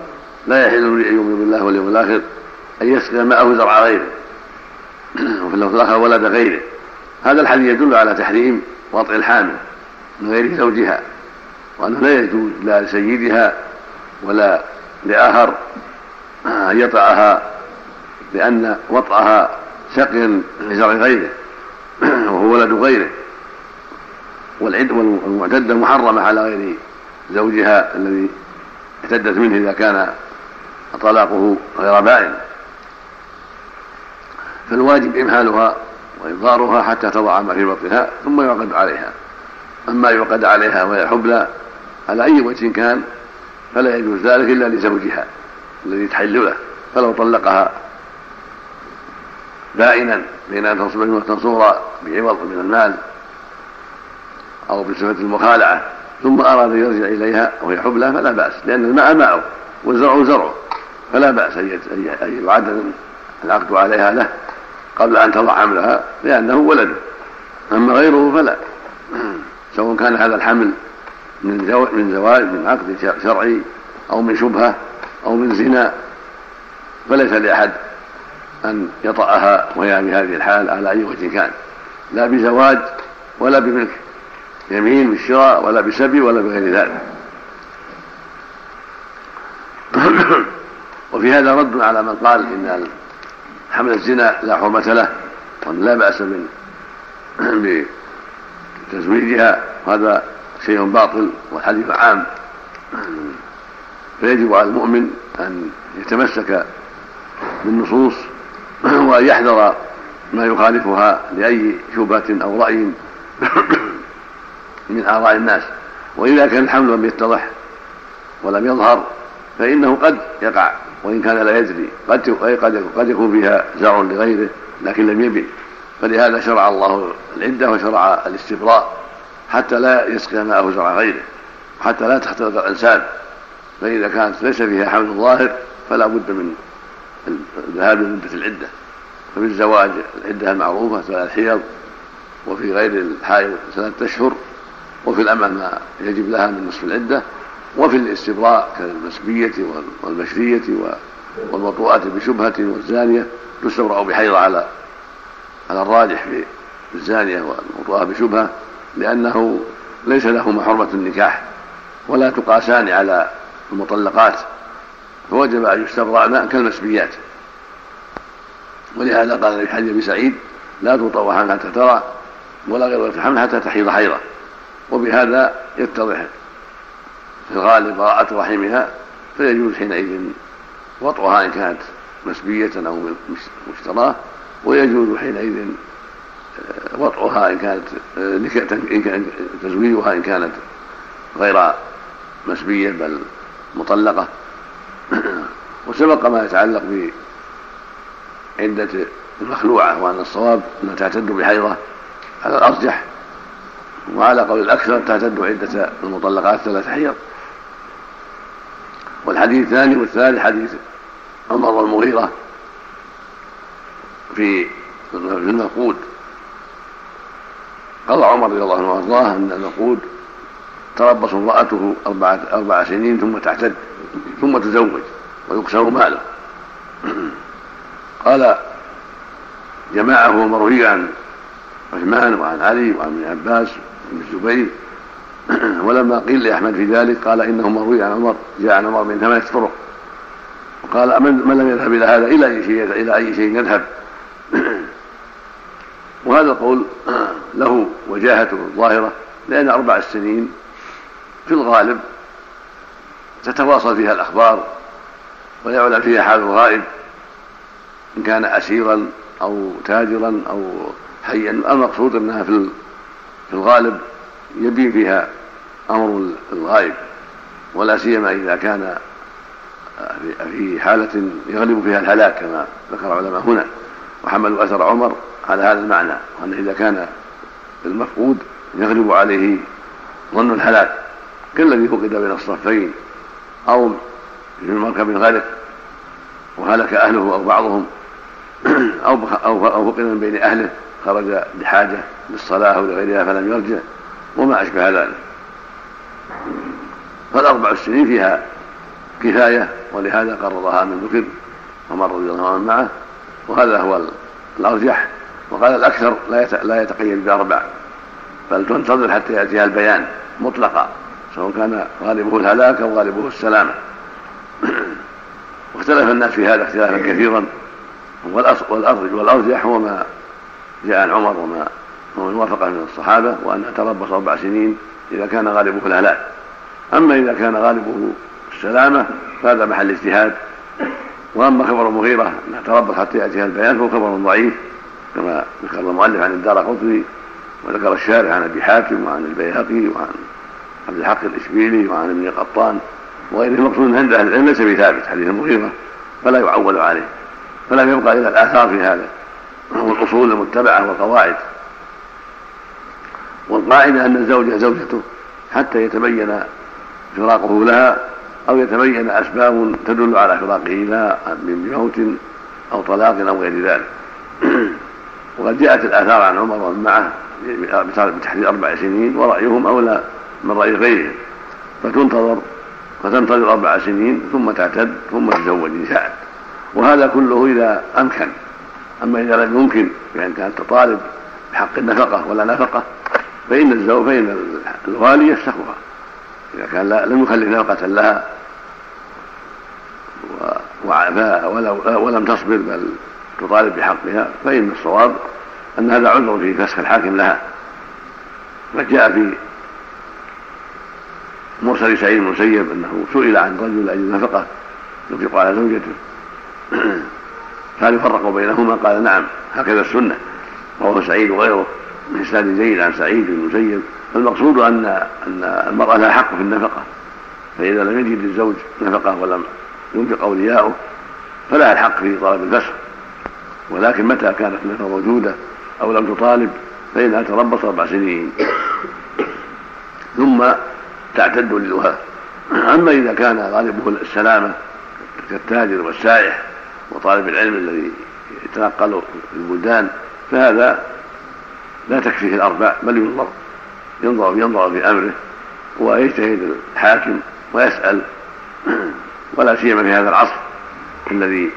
لا يحل ان يؤمن بالله واليوم الآخر أن يسقي ماءه زرع غيره. وفي اللفظ الآخر ولد غيره هذا الحديث يدل على تحريم وطئ الحامل من غير زوجها وأنه لا يجوز لا لسيدها ولا لآخر أن يطأها لأن وطئها سقي لزرع غيره وهو ولد غيره. والعد والمعتدة محرمة على غير زوجها الذي اعتدت منه إذا كان طلاقه غير بائن. فالواجب إمهالها وإنظارها حتى تضع ما في بطنها ثم يعقد عليها. أما يعقد عليها وهي حبلى على أي وجه كان فلا يجوز ذلك إلا لزوجها الذي تحل له فلو طلقها بائنا بين أن تنصور بعوض من المال أو بصفة المخالعة ثم أراد أن يرجع إليها وهي حبلى فلا بأس لأن الماء ماءه والزرع زرعه فلا بأس أن يعد العقد عليها له قبل أن تضع حملها لأنه ولده أما غيره فلا. سواء كان هذا الحمل من زواج من زواج من عقد شرعي أو من شبهة أو من زنا فليس لأحد. أن يطأها وهي بهذه الحال على أي وجه كان. لا بزواج ولا بملك. يمين بالشراء ولا بسبي ولا بغير ذلك. وفي هذا رد على من قال إن حمل الزنا لا حرمة له وأن لا بأس من بتزويجها. وهذا شيء باطل والحديث عام. فيجب على المؤمن أن يتمسك بالنصوص وأن يحذر ما يخالفها لأي شبهة أو رأي من آراء الناس. وإذا كان الحمل لم يتضح ولم يظهر فإنه قد يقع وإن كان لا يدري. قد قد قد يكون فيها زرع لغيره لكن لم يبن فلهذا شرع الله العدة وشرع الاستبراء حتى لا يسقي ماءه زرع غيره حتى لا تختلط الأنساب فإذا كانت ليس فيها حمل ظاهر فلا بد من الذهاب لمدة العدة ففي الزواج العدة المعروفة ثلاث حيض وفي غير الحائض ثلاثة أشهر وفي الأمة ما يجب لها من نصف العدة وفي الاستبراء كالمسبية والمشرية والمطوءة بشبهة والزانية تستبرأ بحيض على على الراجح في الزانية والمطوءة بشبهة لأنه ليس لهما حرمة النكاح ولا تقاسان على المطلقات. فوجب أن يستبرأن كالمسبيات ولهذا قال في حديث أبي سعيد لا تطوع حتى ترى ولا غير الحمل حتى تحيض حيضة. وبهذا يتضح في الغالب براءة رحمها فيجوز حينئذ وطئها إن كانت مسبية أو مشتراه ويجوز حينئذ آه، وطئها إن كانت آه، إن كان تزويجها إن كانت غير مسبية بل مطلقة. وسبق ما يتعلق بعدة المخلوعة وأن الصواب أنها تعتد بحيضة. على الأرجح. وعلى قول الأكثر تعتد عدة المطلقات ثلاث حيض. والحديث الثاني والثالث حديث عمر والمغيرة في المفقود قال عمر رضي الله عنه وأرضاه أن المفقود تربص امرأته أربعة أربع سنين ثم تعتد. ثم تزوج ويقسم ماله. قال جماعة مروي عن عثمان وعن علي وعن ابن عباس وابن الزبير. ولما قيل لأحمد في ذلك قال إنه مروي عن عمر جاء عن عمر من ثمانية طرق وقال من لم يذهب إلى هذا؟ إلى أي شيء إلى أي شيء يذهب؟ وهذا القول له وجاهته ظاهرة لأن أربع السنين في الغالب تتواصل فيها الأخبار ويعلم فيها حال الغائب إن كان أسيرا أو تاجرا أو حيا. المقصود أنها في الغالب يبين فيها أمر الغائب ولا سيما إذا كان في حالة يغلب فيها الهلاك كما ذكر العلماء هنا وحملوا أثر عمر على هذا المعنى وأن إذا كان المفقود يغلب عليه ظن الهلاك كالذي فقد بين الصفين. أو في مركب غرق وهلك أهله أو بعضهم أو أو فقد من بين أهله خرج لحاجة للصلاة أو لغيرها فلم يرجع وما أشبه ذلك. فالأربع السنين فيها كفاية ولهذا قررها من ذكر عمر رضي الله عنه معه وهذا هو الأرجح. وقال الأكثر لا لا يتقيد بأربع بل تنتظر حتى يأتيها البيان مطلقا. سواء كان غالبه الهلاك أو غالبه السلامة. واختلف الناس في هذا اختلافا كثيرا. والأرجح هو ما جاء عن عمر وما ومن وافق من الصحابة وأن تربص أربع سنين إذا كان غالبه الهلاك. أما إذا كان غالبه السلامة فهذا محل اجتهاد. وأما خبر المغيرة أنها تربص حتى يأتيها البيان فهو خبر ضعيف كما ذكر المؤلف عن الدار قطري وذكر الشارع عن أبي حاتم وعن البيهقي وعن عبد الحق الإشبيلي وعن ابن قطان وغيره. المقصود عند أهل العلم ليس بثابت حديث المغيرة فلا يعول عليه فلم يبقى إلا الآثار في هذا والأصول المتبعة والقواعد. والقاعدة أن الزوجة زوجته حتى يتبين فراقه لها أو يتبين أسباب تدل على فراقه لها من موت أو طلاق أو غير ذلك. وقد جاءت الآثار عن عمر ومن معه بتحديد أربع سنين ورأيهم أولى من رأي غيرهم فتنتظر فتنتظر أربع سنين ثم تعتد ثم تزوج إن شاءت. وهذا كله إذا أمكن. أما إذا لم يمكن بأن كانت تطالب بحق النفقة ولا نفقة فإن الزوج فإن الوالي يفسخها إذا كان لا لم يخلف نفقة لها وعافاها ولم تصبر بل تطالب بحقها فإن الصواب أن هذا عذر في فسخ الحاكم لها. فجاء في مرسل سعيد المسيب أنه سئل عن رجل أجل نفقة ينفق على زوجته. هل يفرق بينهما؟ قال نعم هكذا السنة. رواه سعيد وغيره من إسناد جيد عن سعيد بن المسيب. فالمقصود أن أن المرأة لها حق في النفقة. فإذا لم يجد الزوج نفقة ولم ينفق أولياؤه فلها الحق في طلب الفسخ. ولكن متى كانت النفقة موجودة أو لم تطالب فإنها تربص أربع سنين. ثم تعتد للوهاب أما إذا كان غالبه السلامة كالتاجر والسائح وطالب العلم الذي يتنقل في البلدان فهذا لا تكفيه الأربع بل ينظر ينظر ينظر في أمره ويجتهد الحاكم ويسأل. ولا سيما في هذا العصر الذي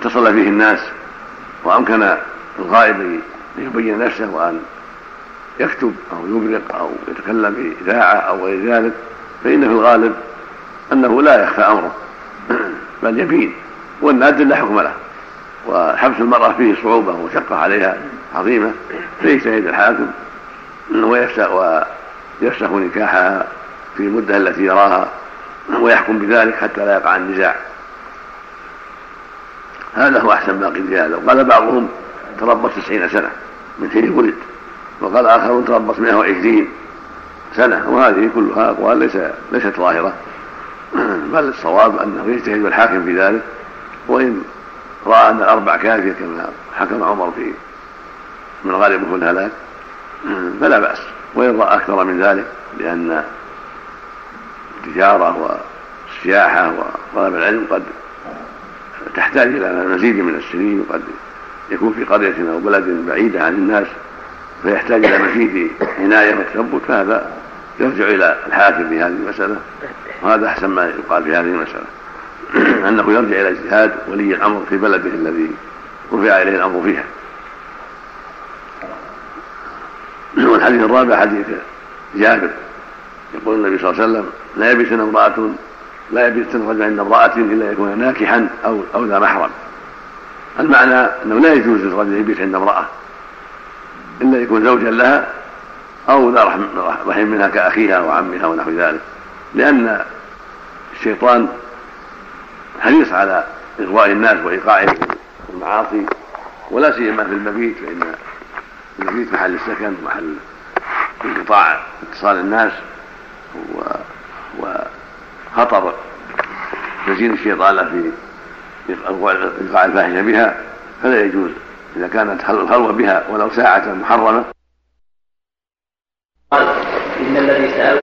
اتصل فيه الناس وأمكن الغائب أن يبين نفسه وأن يكتب أو يبرق أو يتكلم في إذاعة أو غير ذلك فإن في الغالب أنه لا يخفى أمره بل يبين والنادر لا حكم له. وحبس المرأة فيه صعوبة ومشقة عليها عظيمة فيجتهد الحاكم ويفسخ نكاحها في المدة التي يراها ويحكم بذلك حتى لا يقع النزاع. هذا هو أحسن ما قيل هذا. وقال بعضهم تربص تسعين سنة من حين ولد. وقال آخرون تربص 120 سنة وهذه كلها أقوال ليس ليست ظاهرة. بل الصواب أنه يجتهد الحاكم في ذلك وإن رأى أن الأربع كافية كما حكم عمر في من غالب الهلاك فلا بأس. وإن رأى أكثر من ذلك لأن التجارة والسياحة وطلب العلم قد تحتاج إلى مزيد من السنين وقد يكون في قرية أو بلد بعيدة عن الناس. فيحتاج إلى مزيد عناية وتثبت فهذا يرجع إلى الحاكم في هذه المسألة وهذا أحسن ما يقال في هذه المسألة. أنه يرجع إلى اجتهاد ولي الأمر في بلده الذي رفع إليه الأمر فيها. والحديث الرابع حديث جابر يقول النبي صلى الله عليه وسلم لا يبيتن امرأة لا يبيتن رجل عند امرأة إلا يكون ناكحا أو أو ذا محرم. المعنى أنه لا يجوز للرجل يبيت عند امرأة. إلا يكون زوجا لها أو ذا رحم منها كأخيها وعمها ونحو ذلك. لأن الشيطان حريص على إغواء الناس وإيقاعهم في المعاصي ولا سيما في المبيت فإن المبيت محل السكن ومحل انقطاع اتصال الناس و وخطر تزيين الشيطان في إيقاع الفاحشة بها فلا يجوز. إذا كانت الخلوة بها ولو ساعة محرمة. قال إن الذي سأل